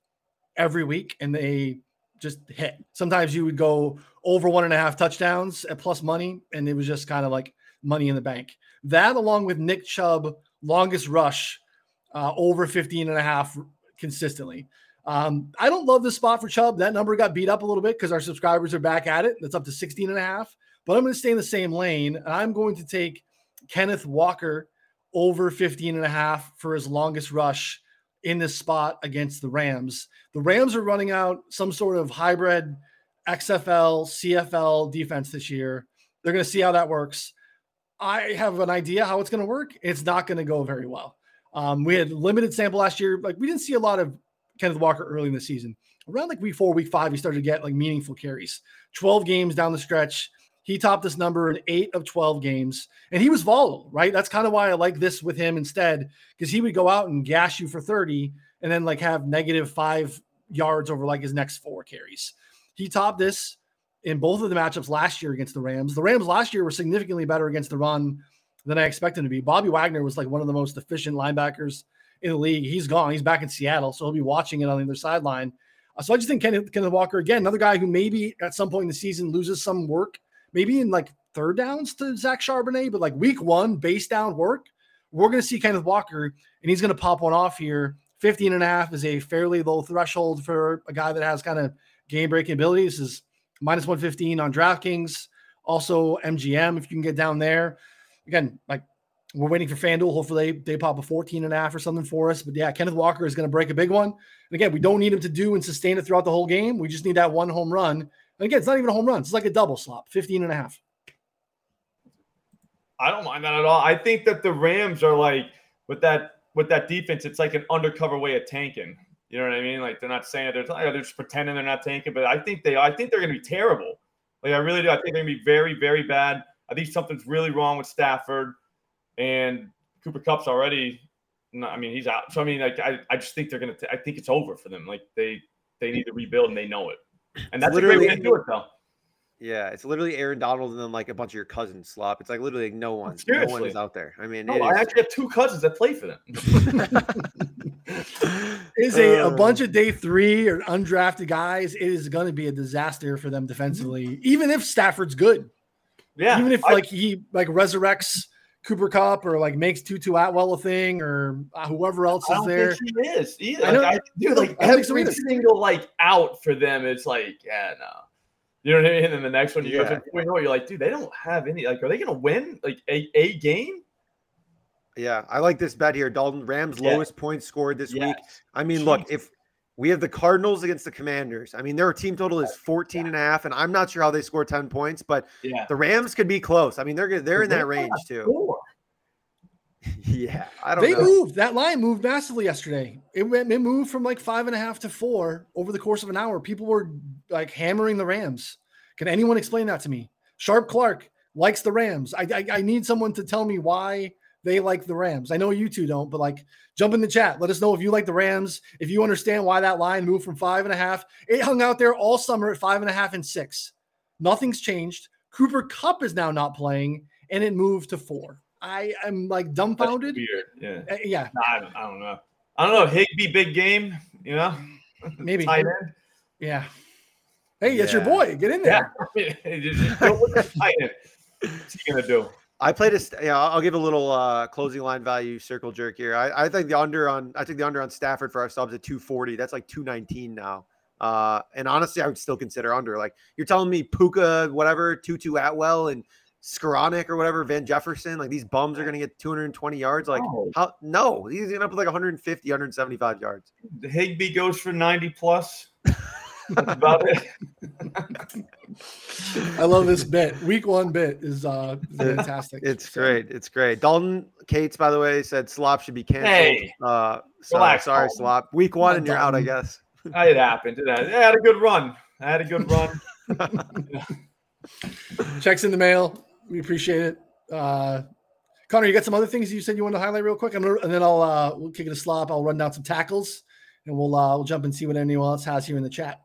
every week, and they just hit. Sometimes you would go over one and a half touchdowns at plus money, and it was just kind of like money in the bank. That, along with Nick Chubb longest rush uh, over 15 and a half consistently. Um, I don't love this spot for Chubb. That number got beat up a little bit because our subscribers are back at it. That's up to 16 and a half. But I'm going to stay in the same lane. And I'm going to take Kenneth Walker over 15 and a half for his longest rush in this spot against the Rams. The Rams are running out some sort of hybrid XFL, CFL defense this year. They're going to see how that works. I have an idea how it's going to work. It's not going to go very well. Um, we had limited sample last year. Like we didn't see a lot of Kenneth Walker early in the season. Around like week four, week five, he started to get like meaningful carries. 12 games down the stretch. He topped this number in eight of 12 games, and he was volatile, right? That's kind of why I like this with him instead, because he would go out and gash you for 30 and then like have negative five yards over like his next four carries. He topped this in both of the matchups last year against the Rams. The Rams last year were significantly better against the run than I expected him to be. Bobby Wagner was like one of the most efficient linebackers in the league. He's gone. He's back in Seattle, so he'll be watching it on the other sideline. Uh, so I just think Kenneth, Kenneth Walker again, another guy who maybe at some point in the season loses some work, maybe in like third downs to Zach Charbonnet, but like week one base down work, we're going to see Kenneth Walker, and he's going to pop one off here. 15 and a half is a fairly low threshold for a guy that has kind of game breaking abilities. Is minus 115 on DraftKings, also MGM if you can get down there. Again, like we're waiting for FanDuel. Hopefully they, they pop a 14 and a half or something for us. But yeah, Kenneth Walker is going to break a big one. And again, we don't need him to do and sustain it throughout the whole game. We just need that one home run. And again, it's not even a home run. It's like a double slop, 15 and a half. I don't mind that at all. I think that the Rams are like with that with that defense, it's like an undercover way of tanking. You know what I mean? Like they're not saying it, they're oh, they're just pretending they're not tanking, but I think they I think they're going to be terrible. Like I really do. I think they're going to be very very bad. I think something's really wrong with Stafford and Cooper Kupp's already. I mean, he's out. So I mean, like I, I just think they're going to. I think it's over for them. Like they they need to rebuild and they know it. And that's literally, a great way to do it, though. Yeah, it's literally Aaron Donald and then like a bunch of your cousins slop. It's like literally like no one, Seriously. no one is out there. I mean, no, I actually have two cousins that play for them. is a, a bunch of day three or undrafted guys. It is going to be a disaster for them defensively, even if Stafford's good. Yeah, even if I, like he like resurrects Cooper Kupp or like makes Tutu Atwell a thing or uh, whoever else is there. he is either. I know, like, I, dude, like I every so single like out for them, it's like yeah, no. You know what I mean? And then the next one, you yeah. go to you know, you're like, dude, they don't have any. Like, are they going to win like a, a game? Yeah, I like this bet here. Dalton Rams yes. lowest points scored this yes. week. I mean, Jeez. look, if we have the Cardinals against the Commanders, I mean, their team total is 14 yeah. and a half, and I'm not sure how they score 10 points, but yeah. the Rams could be close. I mean, they're they're in that range too. yeah, I don't they know. moved that line moved massively yesterday. It went it moved from like five and a half to four over the course of an hour. People were like hammering the Rams. Can anyone explain that to me? Sharp Clark likes the Rams. I, I, I need someone to tell me why they like the Rams. I know you two don't, but like jump in the chat. Let us know if you like the Rams, if you understand why that line moved from five and a half. It hung out there all summer at five and a half and six. Nothing's changed. Cooper Kupp is now not playing, and it moved to four. I am like dumbfounded. Yeah. Uh, yeah. I, don't, I don't know. I don't know. Higbee, big game, you know? Maybe. Tight end. Yeah. Hey, it's your boy. Get in there. Yeah. What's he gonna do? I played a yeah. I'll give a little uh, closing line value circle jerk here. I, I think the under on I think the under on Stafford for our subs at 240. That's like 219 now. Uh, and honestly, I would still consider under. Like you're telling me Puka, whatever, Tutu Atwell and Skowronek or whatever, Van Jefferson, like these bums are going to get 220 yards. Like, oh. how? No, he's going to up with like 150, 175 yards. The Higbee goes for 90 plus. That's about it. I love this bit. Week one bit is uh fantastic. It's so. great. It's great. Dalton Cates, by the way, said Slop should be canceled. Hey, uh, sorry, relax, sorry, Slop. Week one, and you're out, I guess. it happened. It had, it had a good run. I had a good run. Checks in the mail. We appreciate it. Uh, Connor, you got some other things you said you want to highlight real quick, and then I'll uh, we'll kick it a slop. I'll run down some tackles, and we'll uh, we'll jump and see what anyone else has here in the chat.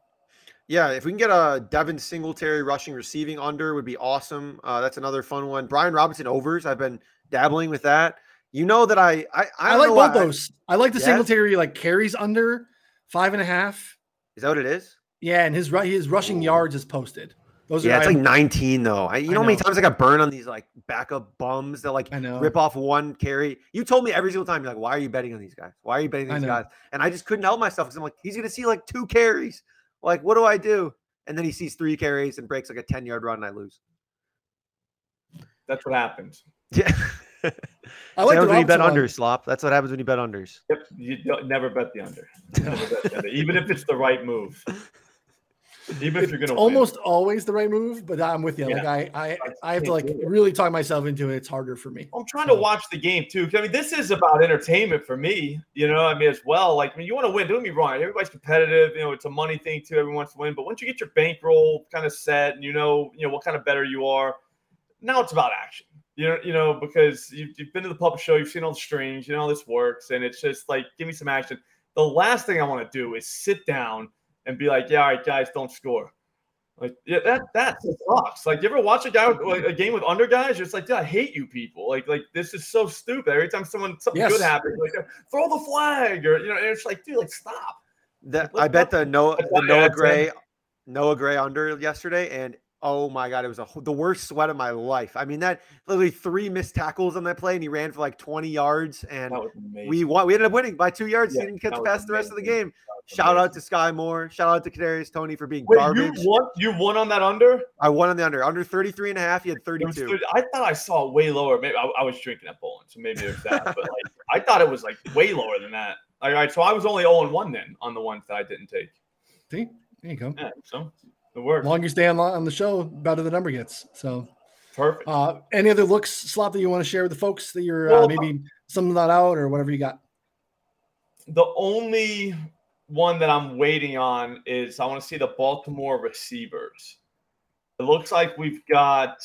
Yeah, if we can get a Devin Singletary rushing receiving under would be awesome. Uh, that's another fun one. Brian Robinson overs. I've been dabbling with that. You know that I I, I, I like both those. I, I like the yes? Singletary like carries under five and a half. Is that what it is? Yeah, and his right his rushing yards is posted. Those yeah, it's like 19 though. I, you know, know, how many times I got burned on these like backup bums that like rip off one carry. You told me every single time, you're like, why are you betting on these guys? Why are you betting on these guys? And I just couldn't help myself because I'm like, he's gonna see like two carries. Like, what do I do? And then he sees three carries and breaks like a 10 yard run and I lose. That's what happens. Yeah. I like when you bet under slop. That's what happens when you bet unders. Yep, you don't, never bet the under. Never bet the under. Even if it's the right move. Even if you're gonna almost win. always the right move, but I'm with you. Yeah. Like I, I, I have to like really talk myself into it. It's harder for me. I'm trying to watch the game too. I mean, this is about entertainment for me. You know, I mean, as well. Like, I mean, you want to win. Don't get me wrong. Everybody's competitive. You know, it's a money thing too. Everyone wants to win. But once you get your bankroll kind of set, and you know, you know what kind of better you are, now it's about action. You know, you know, because you've, you've been to the public show, you've seen all the strings, you know how this works, and it's just like, give me some action. The last thing I want to do is sit down and be like, yeah, all right, guys, don't score. Like, yeah, that that sucks. Like, you ever watch a guy with, like, a game with under guys? You're just like, I hate you people. Like, like this is so stupid. Every time someone something yes. good happens, like throw the flag or you know, and it's like, dude, like stop. That I bet the Noah the Noah Gray Noah Gray under yesterday, and Oh my god, it was a, the worst sweat of my life. I mean, that literally three missed tackles on that play, and he ran for like 20 yards, and we won. We ended up winning by two yards. Yeah, he didn't catch past the rest of the game. Shout out to Skyy Moore. Shout out to Kadarius Toney for being Wait, garbage. You won, you won on that under? I won on the under. Under 33 and a half. He had 32. 30, I thought I saw it way lower. Maybe I, I was drinking at bowling, so maybe there's that. but like, I thought it was like way lower than that. All right, so I was only 0 1 then on the ones that I didn't take. See, there you go. Yeah, so it works. Longer you stay on, on the show, better the number gets. So Perfect. Uh, any other looks slot that you want to share with the folks that you're Well, uh, maybe something that out or whatever you got? The only one that I'm waiting on is I want to see the Baltimore receivers. It looks like we've got,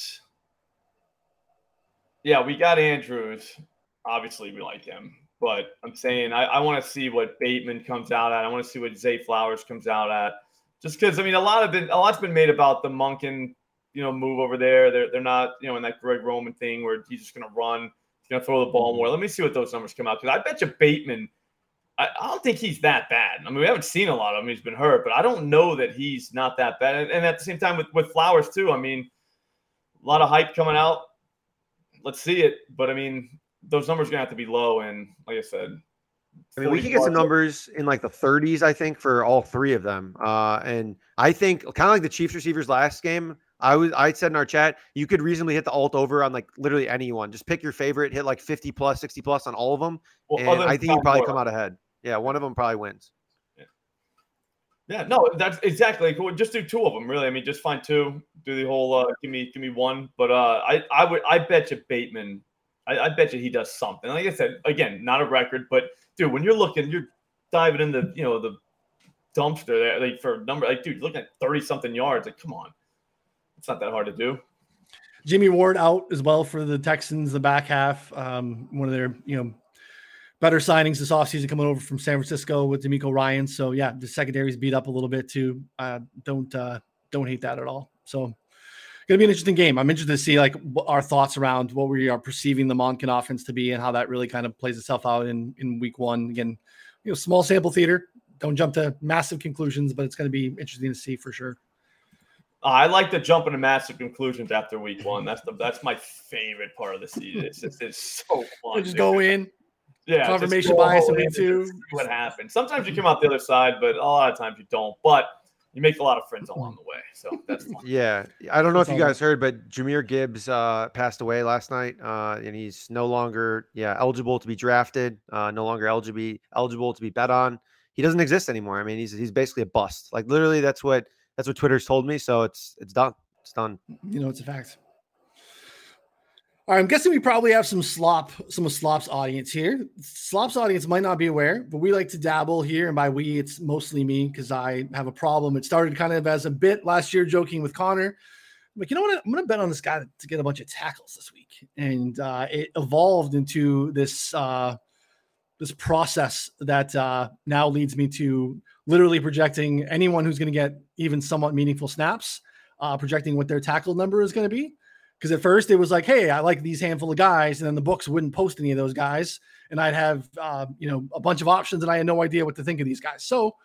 yeah, we got Andrews. Obviously, we like him, but I'm saying I, I want to see what Bateman comes out at. I want to see what Zay Flowers comes out at. Just because I mean, a lot of been a lot's been made about the Monken, you know, move over there. They're they're not you know in that Greg Roman thing where he's just going to run, he's going to throw the ball mm-hmm. more. Let me see what those numbers come out because I bet you Bateman I, I, don't think he's that bad. I mean, we haven't seen a lot of him. He's been hurt, but I don't know that he's not that bad. And, and at the same time, with, with Flowers, too, I mean, a lot of hype coming out. Let's see it. But I mean, those numbers are going to have to be low. And like I said, I mean, we can get some numbers in like the 30s, I think, for all three of them. Uh, and I think kind of like the Chiefs receivers last game. I was I said in our chat, you could reasonably hit the alt over on like literally anyone. Just pick your favorite, hit like 50 plus, 60 plus on all of them. Well, and I think you probably come out ahead. Yeah, one of them probably wins. Yeah, yeah no, that's exactly. Cool. Just do two of them, really. I mean, just find two. Do the whole uh, give me give me one. But uh, I I would I bet you Bateman. I, I bet you he does something. Like I said, again, not a record, but dude, when you're looking, you're diving in the you know the dumpster there like for number like dude, you're looking at thirty something yards. Like, come on, it's not that hard to do. Jimmy Ward out as well for the Texans the back half. Um, one of their you know better signings this offseason coming over from San Francisco with DeMeco Ryan. So yeah, the secondary's beat up a little bit too. Uh, don't uh, don't hate that at all. So gonna be an interesting game. I'm interested to see like our thoughts around what we are perceiving the Monken offense to be and how that really kind of plays itself out in in week one. Again, you know, small sample theater. Don't jump to massive conclusions, but it's going to be interesting to see for sure. I like to jump into massive conclusions after week one. That's the that's my favorite part of the season. It's just it's so fun. just go in, yeah, confirmation bias in week two. What happened? Sometimes you come out the other side, but a lot of times you don't. But you make a lot of friends along the way, so that's fun. Yeah, I don't know that's if you guys heard, but Jahmyr Gibbs uh, passed away last night, uh, and he's no longer yeah eligible to be drafted, uh, no longer eligible eligible to be bet on. He doesn't exist anymore. I mean, he's he's basically a bust. Like literally, that's what that's what Twitter's told me. So it's it's done. It's done. You know, it's a fact. All right, I'm guessing we probably have some slop, some of Slop's audience here. Slop's audience might not be aware, but we like to dabble here, and by we, it's mostly me because I have a problem. It started kind of as a bit last year, joking with Connor. I'm like, you know what? I'm going to bet on this guy to get a bunch of tackles this week, and uh, it evolved into this uh, this process that uh, now leads me to literally projecting anyone who's going to get even somewhat meaningful snaps, uh, projecting what their tackle number is going to be because at first it was like, hey, I like these handful of guys, and then the books wouldn't post any of those guys, and I'd have uh, you know a bunch of options, and I had no idea what to think of these guys. So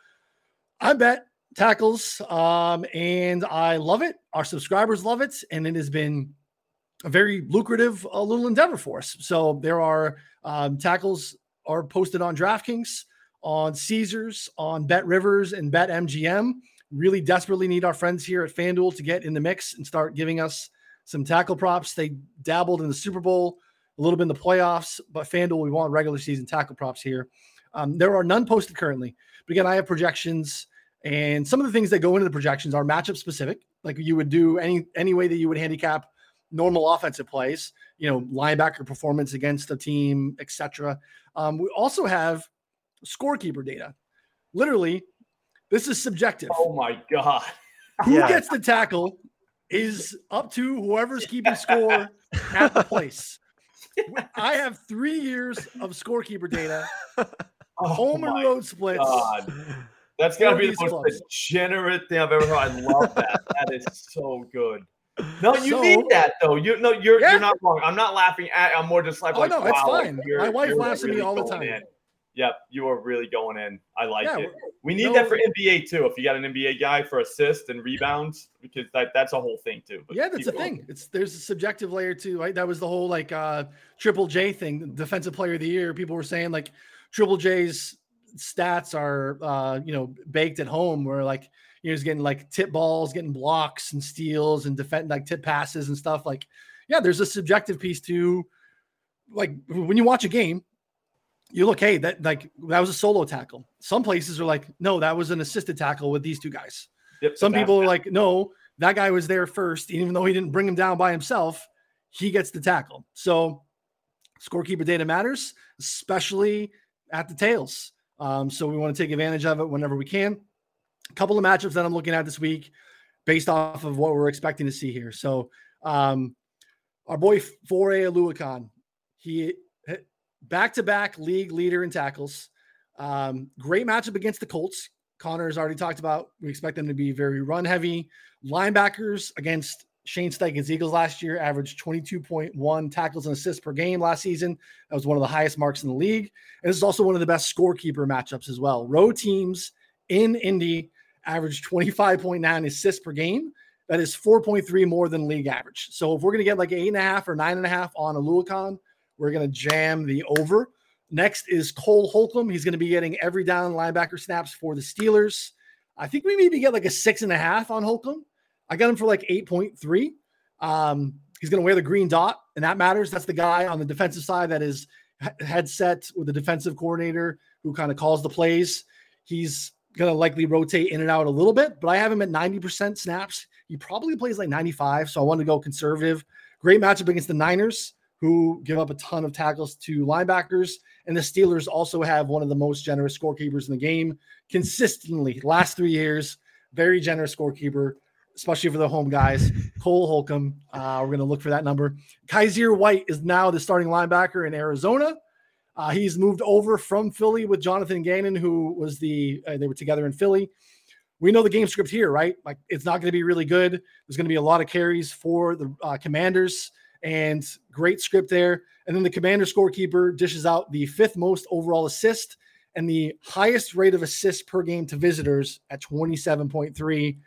I bet tackles, um, and I love it. Our subscribers love it, and it has been a very lucrative uh, little endeavor for us. So there are um, tackles are posted on DraftKings, on Caesars, on Bet Rivers, and Bet MGM. Really desperately need our friends here at FanDuel to get in the mix and start giving us some tackle props. They dabbled in the Super Bowl, a little bit in the playoffs, but FanDuel, we want regular season tackle props here. Um, there are none posted currently, but again, I have projections, and some of the things that go into the projections are matchup specific, like you would do any any way that you would handicap normal offensive plays, you know, linebacker performance against a team, etc. Um, we also have scorekeeper data. Literally, this is subjective. Oh my god! Who yeah. gets the tackle is up to whoever's keeping score at the place. I have three years of scorekeeper data, oh home and road splits. God. That's got to be the most clubs. degenerate thing I've ever heard. I love that. that is so good. No, you so, need that though. You no, you're yeah. you're not wrong. I'm not laughing at. I'm more just like, oh like, no, wow, it's fine. My wife laughs at me all the time. In. Yep, you are really going in. I like yeah, it. We need no, that for NBA too. If you got an NBA guy for assists and rebounds, because that, that's a whole thing too. But yeah, that's a thing. It's there's a subjective layer too, right? That was the whole like uh Triple J thing, defensive player of the year. People were saying like Triple J's stats are uh, you know, baked at home where like you know, he's getting like tip balls, getting blocks and steals and defend like tip passes and stuff. Like, yeah, there's a subjective piece to like when you watch a game, you look, hey, that like that was a solo tackle. Some places are like, no, that was an assisted tackle with these two guys. Yep, Some people are like, no, that guy was there first, even though he didn't bring him down by himself. he gets the tackle. So scorekeeper data matters, especially at the tails. Um, so we want to take advantage of it whenever we can. A couple of matchups that I'm looking at this week based off of what we're expecting to see here. So um, our boy Foye Oluokun, he back to back league leader in tackles. Um, great matchup against the Colts. Connor has already talked about. We expect them to be very run heavy. Linebackers against Shane Steichen's Eagles last year averaged 22.1 tackles and assists per game last season. That was one of the highest marks in the league. And this is also one of the best scorekeeper matchups as well. Road teams in Indy averaged 25.9 assists per game. That is 4.3 more than league average. So if we're going to get like eight and a half or nine and a half on a Oluokun, we're going to jam the over. Next is Cole Holcomb. He's going to be getting every down linebacker snaps for the Steelers. I think we maybe get like a six and a half on Holcomb. I got him for like 8.3. Um, he's going to wear the green dot, and that matters. That's the guy on the defensive side that is headset with the defensive coordinator who kind of calls the plays. He's going to likely rotate in and out a little bit, but I have him at 90% snaps. He probably plays like 95, so I want to go conservative. Great matchup against the Niners, who give up a ton of tackles to linebackers. And the Steelers also have one of the most generous scorekeepers in the game consistently. Last three years, very generous scorekeeper especially for the home guys. Cole Holcomb, uh, we're going to look for that number. Kyzir White is now the starting linebacker in Arizona. Uh, he's moved over from Philly with Jonathan Gannon, who was the uh, they were together in Philly. We know the game script here, right? Like it's not going to be really good. There's going to be a lot of carries for the uh, Commanders, and great script there. And then the Commander scorekeeper dishes out the fifth most overall assist and the highest rate of assists per game to visitors at 27.3.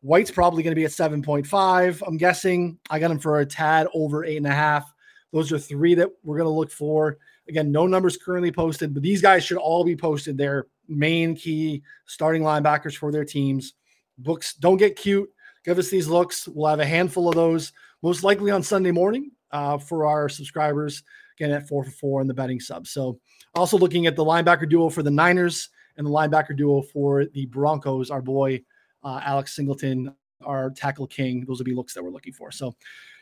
White's probably going to be at 7.5. I'm guessing I got him for a tad over eight and a half. Those are three that we're going to look for. Again, no numbers currently posted, but these guys should all be posted. Their main key starting linebackers for their teams. Books don't get cute. Give us these looks. We'll have a handful of those, most likely on Sunday morning uh, for our subscribers. Again, at four for four in the betting sub. So, also looking at the linebacker duo for the Niners and the linebacker duo for the Broncos. Our boy uh, Alex Singleton, our tackle king. Those will be looks that we're looking for. So,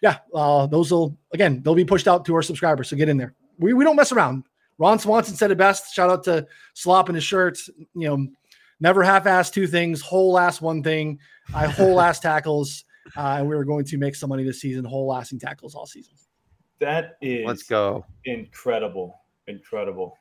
yeah, uh, those will again they'll be pushed out to our subscribers. So get in there. We we don't mess around. Ron Swanson said it best. Shout out to Slop in his shirt. You know, never half-ass two things, whole ass one thing. I whole ass tackles, uh, and we were going to make some money this season, whole lasting tackles all season. That is let's go incredible, incredible.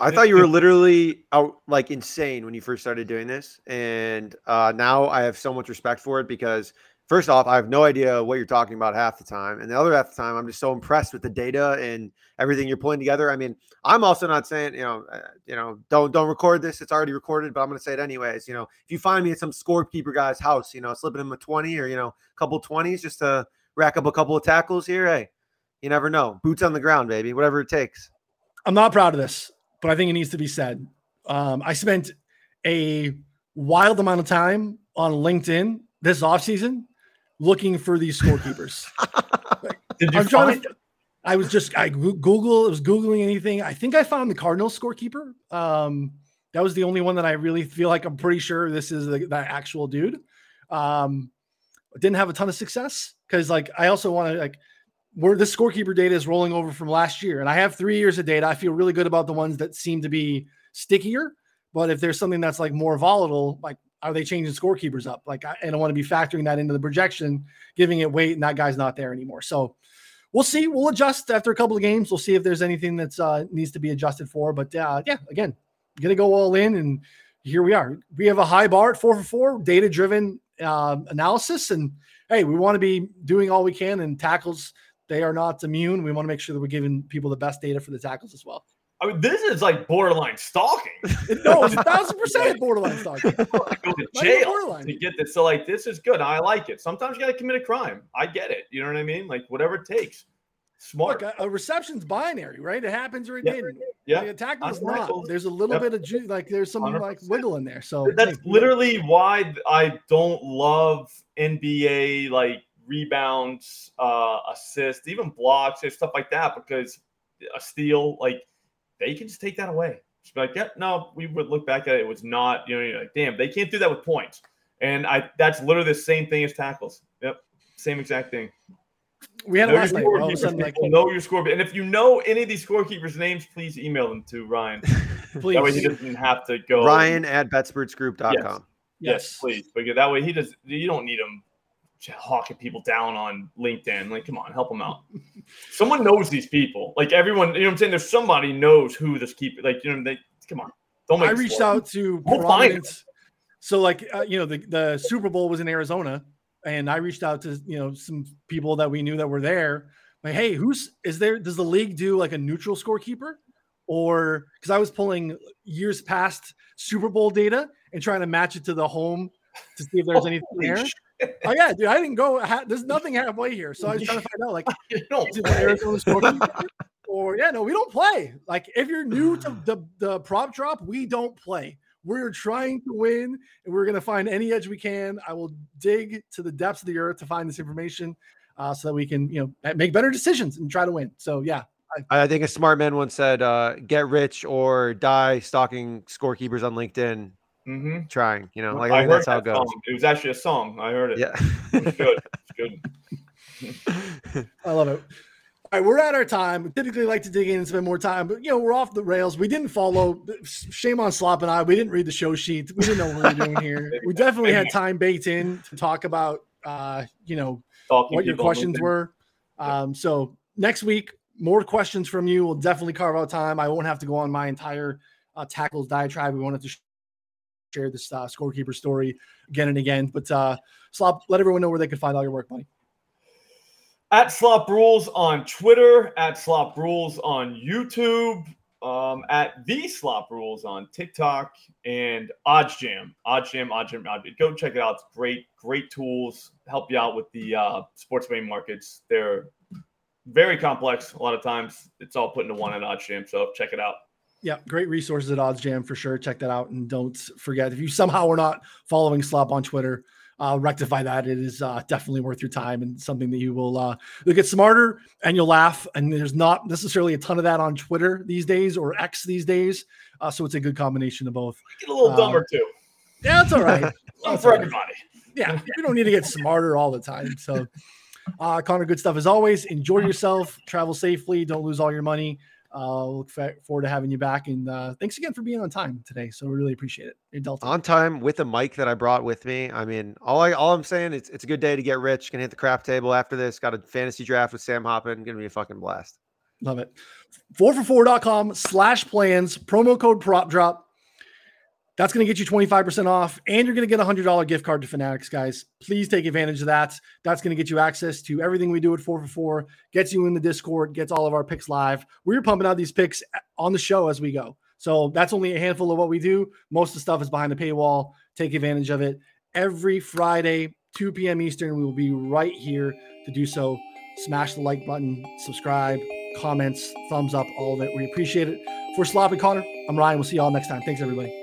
I thought you were literally out like insane when you first started doing this, and uh, now I have so much respect for it because first off, I have no idea what you're talking about half the time, and the other half the time, I'm just so impressed with the data and everything you're pulling together. I mean, I'm also not saying you know, uh, you know, don't don't record this; it's already recorded, but I'm going to say it anyways. You know, if you find me at some scorekeeper guy's house, you know, slipping him a twenty or you know, a couple twenties just to rack up a couple of tackles here, hey, you never know. Boots on the ground, baby, whatever it takes. I'm not proud of this but I think it needs to be said. Um, I spent a wild amount of time on LinkedIn this offseason looking for these scorekeepers. Did you I'm find? To, I was just I Google I was googling anything. I think I found the Cardinals scorekeeper. Um, that was the only one that I really feel like I'm pretty sure this is the, the actual dude. Um, didn't have a ton of success because like I also want to like where this scorekeeper data is rolling over from last year. And I have three years of data. I feel really good about the ones that seem to be stickier. But if there's something that's like more volatile, like are they changing scorekeepers up? Like I, I don't want to be factoring that into the projection, giving it weight, and that guy's not there anymore. So we'll see. We'll adjust after a couple of games. We'll see if there's anything that's uh, needs to be adjusted for. But uh, yeah, again, gonna go all in, and here we are. We have a high bar at four for four, data driven uh, analysis, and hey, we want to be doing all we can and tackles they are not immune. We want to make sure that we're giving people the best data for the tackles as well. I mean, this is like borderline stalking. no, it's a thousand percent borderline stalking. go to jail to get this. So, like, this is good. I like it. Sometimes you got to commit a crime. I get it. You know what I mean? Like, whatever it takes. Smart. Look, a, a, reception's binary, right? It happens or it yeah. didn't. Yeah. The attack was not. There's a little yep. bit of ju- like there's some 100%. like wiggle in there. So that's hey, literally why I don't love NBA like rebounds, uh, assists, even blocks and stuff like that, because a steal, like they can just take that away. Just be like, yeah, no, we would look back at it. It was not, you know, you're like, damn, they can't do that with points. And I that's literally the same thing as tackles. Yep. Same exact thing. We had it Know last your night. All of a sudden, like, know your score. And if you know any of these scorekeepers' names, please email them to Ryan. please. That way he doesn't have to go. Ryan at betspurtsgroup.com. Yes. Yes, please. Because that way he does. You don't need him hawking people down on LinkedIn. Like, come on, help them out. Someone knows these people. Like everyone, you know what I'm saying? There's somebody knows who this keep. Like, you know, they come on. Don't make I reached out to We'll find. So like uh, you know the the Super Bowl was in Arizona, and I reached out to you know some people that we knew that were there. Like, hey, who's is there? Does the league do like a neutral scorekeeper? Or because I was pulling years past Super Bowl data and trying to match it to the home to see if there's anything there. Oh yeah, dude, I didn't go. Ha- there's nothing halfway here, so I was trying to find out like You is it Arizona scorekeeper? or yeah, no, we don't play. Like if you're new to the the prop drop, we don't play. We're trying to win, and we're gonna find any edge we can. I will dig to the depths of the earth to find this information, uh, so that we can you know make better decisions and try to win. So yeah, I think a smart man once said, uh, "Get rich or die stalking scorekeepers on LinkedIn." Mhm. Trying, you know, like I I heard that's how it goes. song. It was actually a song. I heard it. Yeah. It's good. It's good. I love it. All right, we're at our time. We typically like to dig in and spend more time, but you know we're off the rails. We didn't follow. Shame on Slop and I. We didn't read the show sheet. We didn't know what we were doing here. We definitely had time baked in to talk about, uh, you know, Stalking what your questions were. Um, so next week, more questions from you. We'll definitely carve out time. I won't have to go on my entire uh, tackles diatribe. We won't have to sh- share this uh, scorekeeper story again and again. But uh, Slop, let everyone know where they can find all your work, buddy. At Slop Rules on Twitter, at Slop Rules on YouTube, um, at the Slop Rules on TikTok, and Odds Jam. Odds Jam, Odds Jam, Jam. Go check it out. It's great, great tools. Help you out with the uh, sports betting markets. They're very complex. A lot of times, it's all put into one at Odds Jam. So check it out. Yeah, great resources at Odds Jam for sure. Check that out, and don't forget if you somehow are not following Slop on Twitter, uh, rectify that. It is uh, definitely worth your time and something that you will uh, you'll get smarter and you'll laugh. And there's not necessarily a ton of that on Twitter these days or X these days, uh, so it's a good combination of both. Get a little Um, dumber too. Yeah, that's all right. That's for right. everybody. Yeah, you don't need to get smarter all the time. So, uh, Connor, good stuff as always. Enjoy yourself, travel safely, don't lose all your money. Uh, look forward to having you back, and uh, thanks again for being on time today. So we really appreciate it. You're Delta. on time with a mic that I brought with me. I mean, all I all I'm saying it's it's a good day to get rich. Gonna hit the crap table after this. Got a fantasy draft with Sam Hoppen. Gonna be a fucking blast. Love it. 4for4.com slash plans, promo code prop drop. That's going to get you 25% off, and you're going to get a $100 gift card to Fanatics, guys. Please take advantage of that. That's going to get you access to everything we do at 4 for 4, gets you in the Discord, gets all of our picks live. We're pumping out these picks eh, on the show as we go. So that's only a handful of what we do. Most of the stuff is behind the paywall. Take advantage of it. Every Friday, 2 p.m. Eastern, we will be right here to do so. Smash the like button, subscribe, comments, thumbs up, all of it. We appreciate it. For Sloppy Connor, I'm Ryan. We'll see you all next time. Thanks, everybody.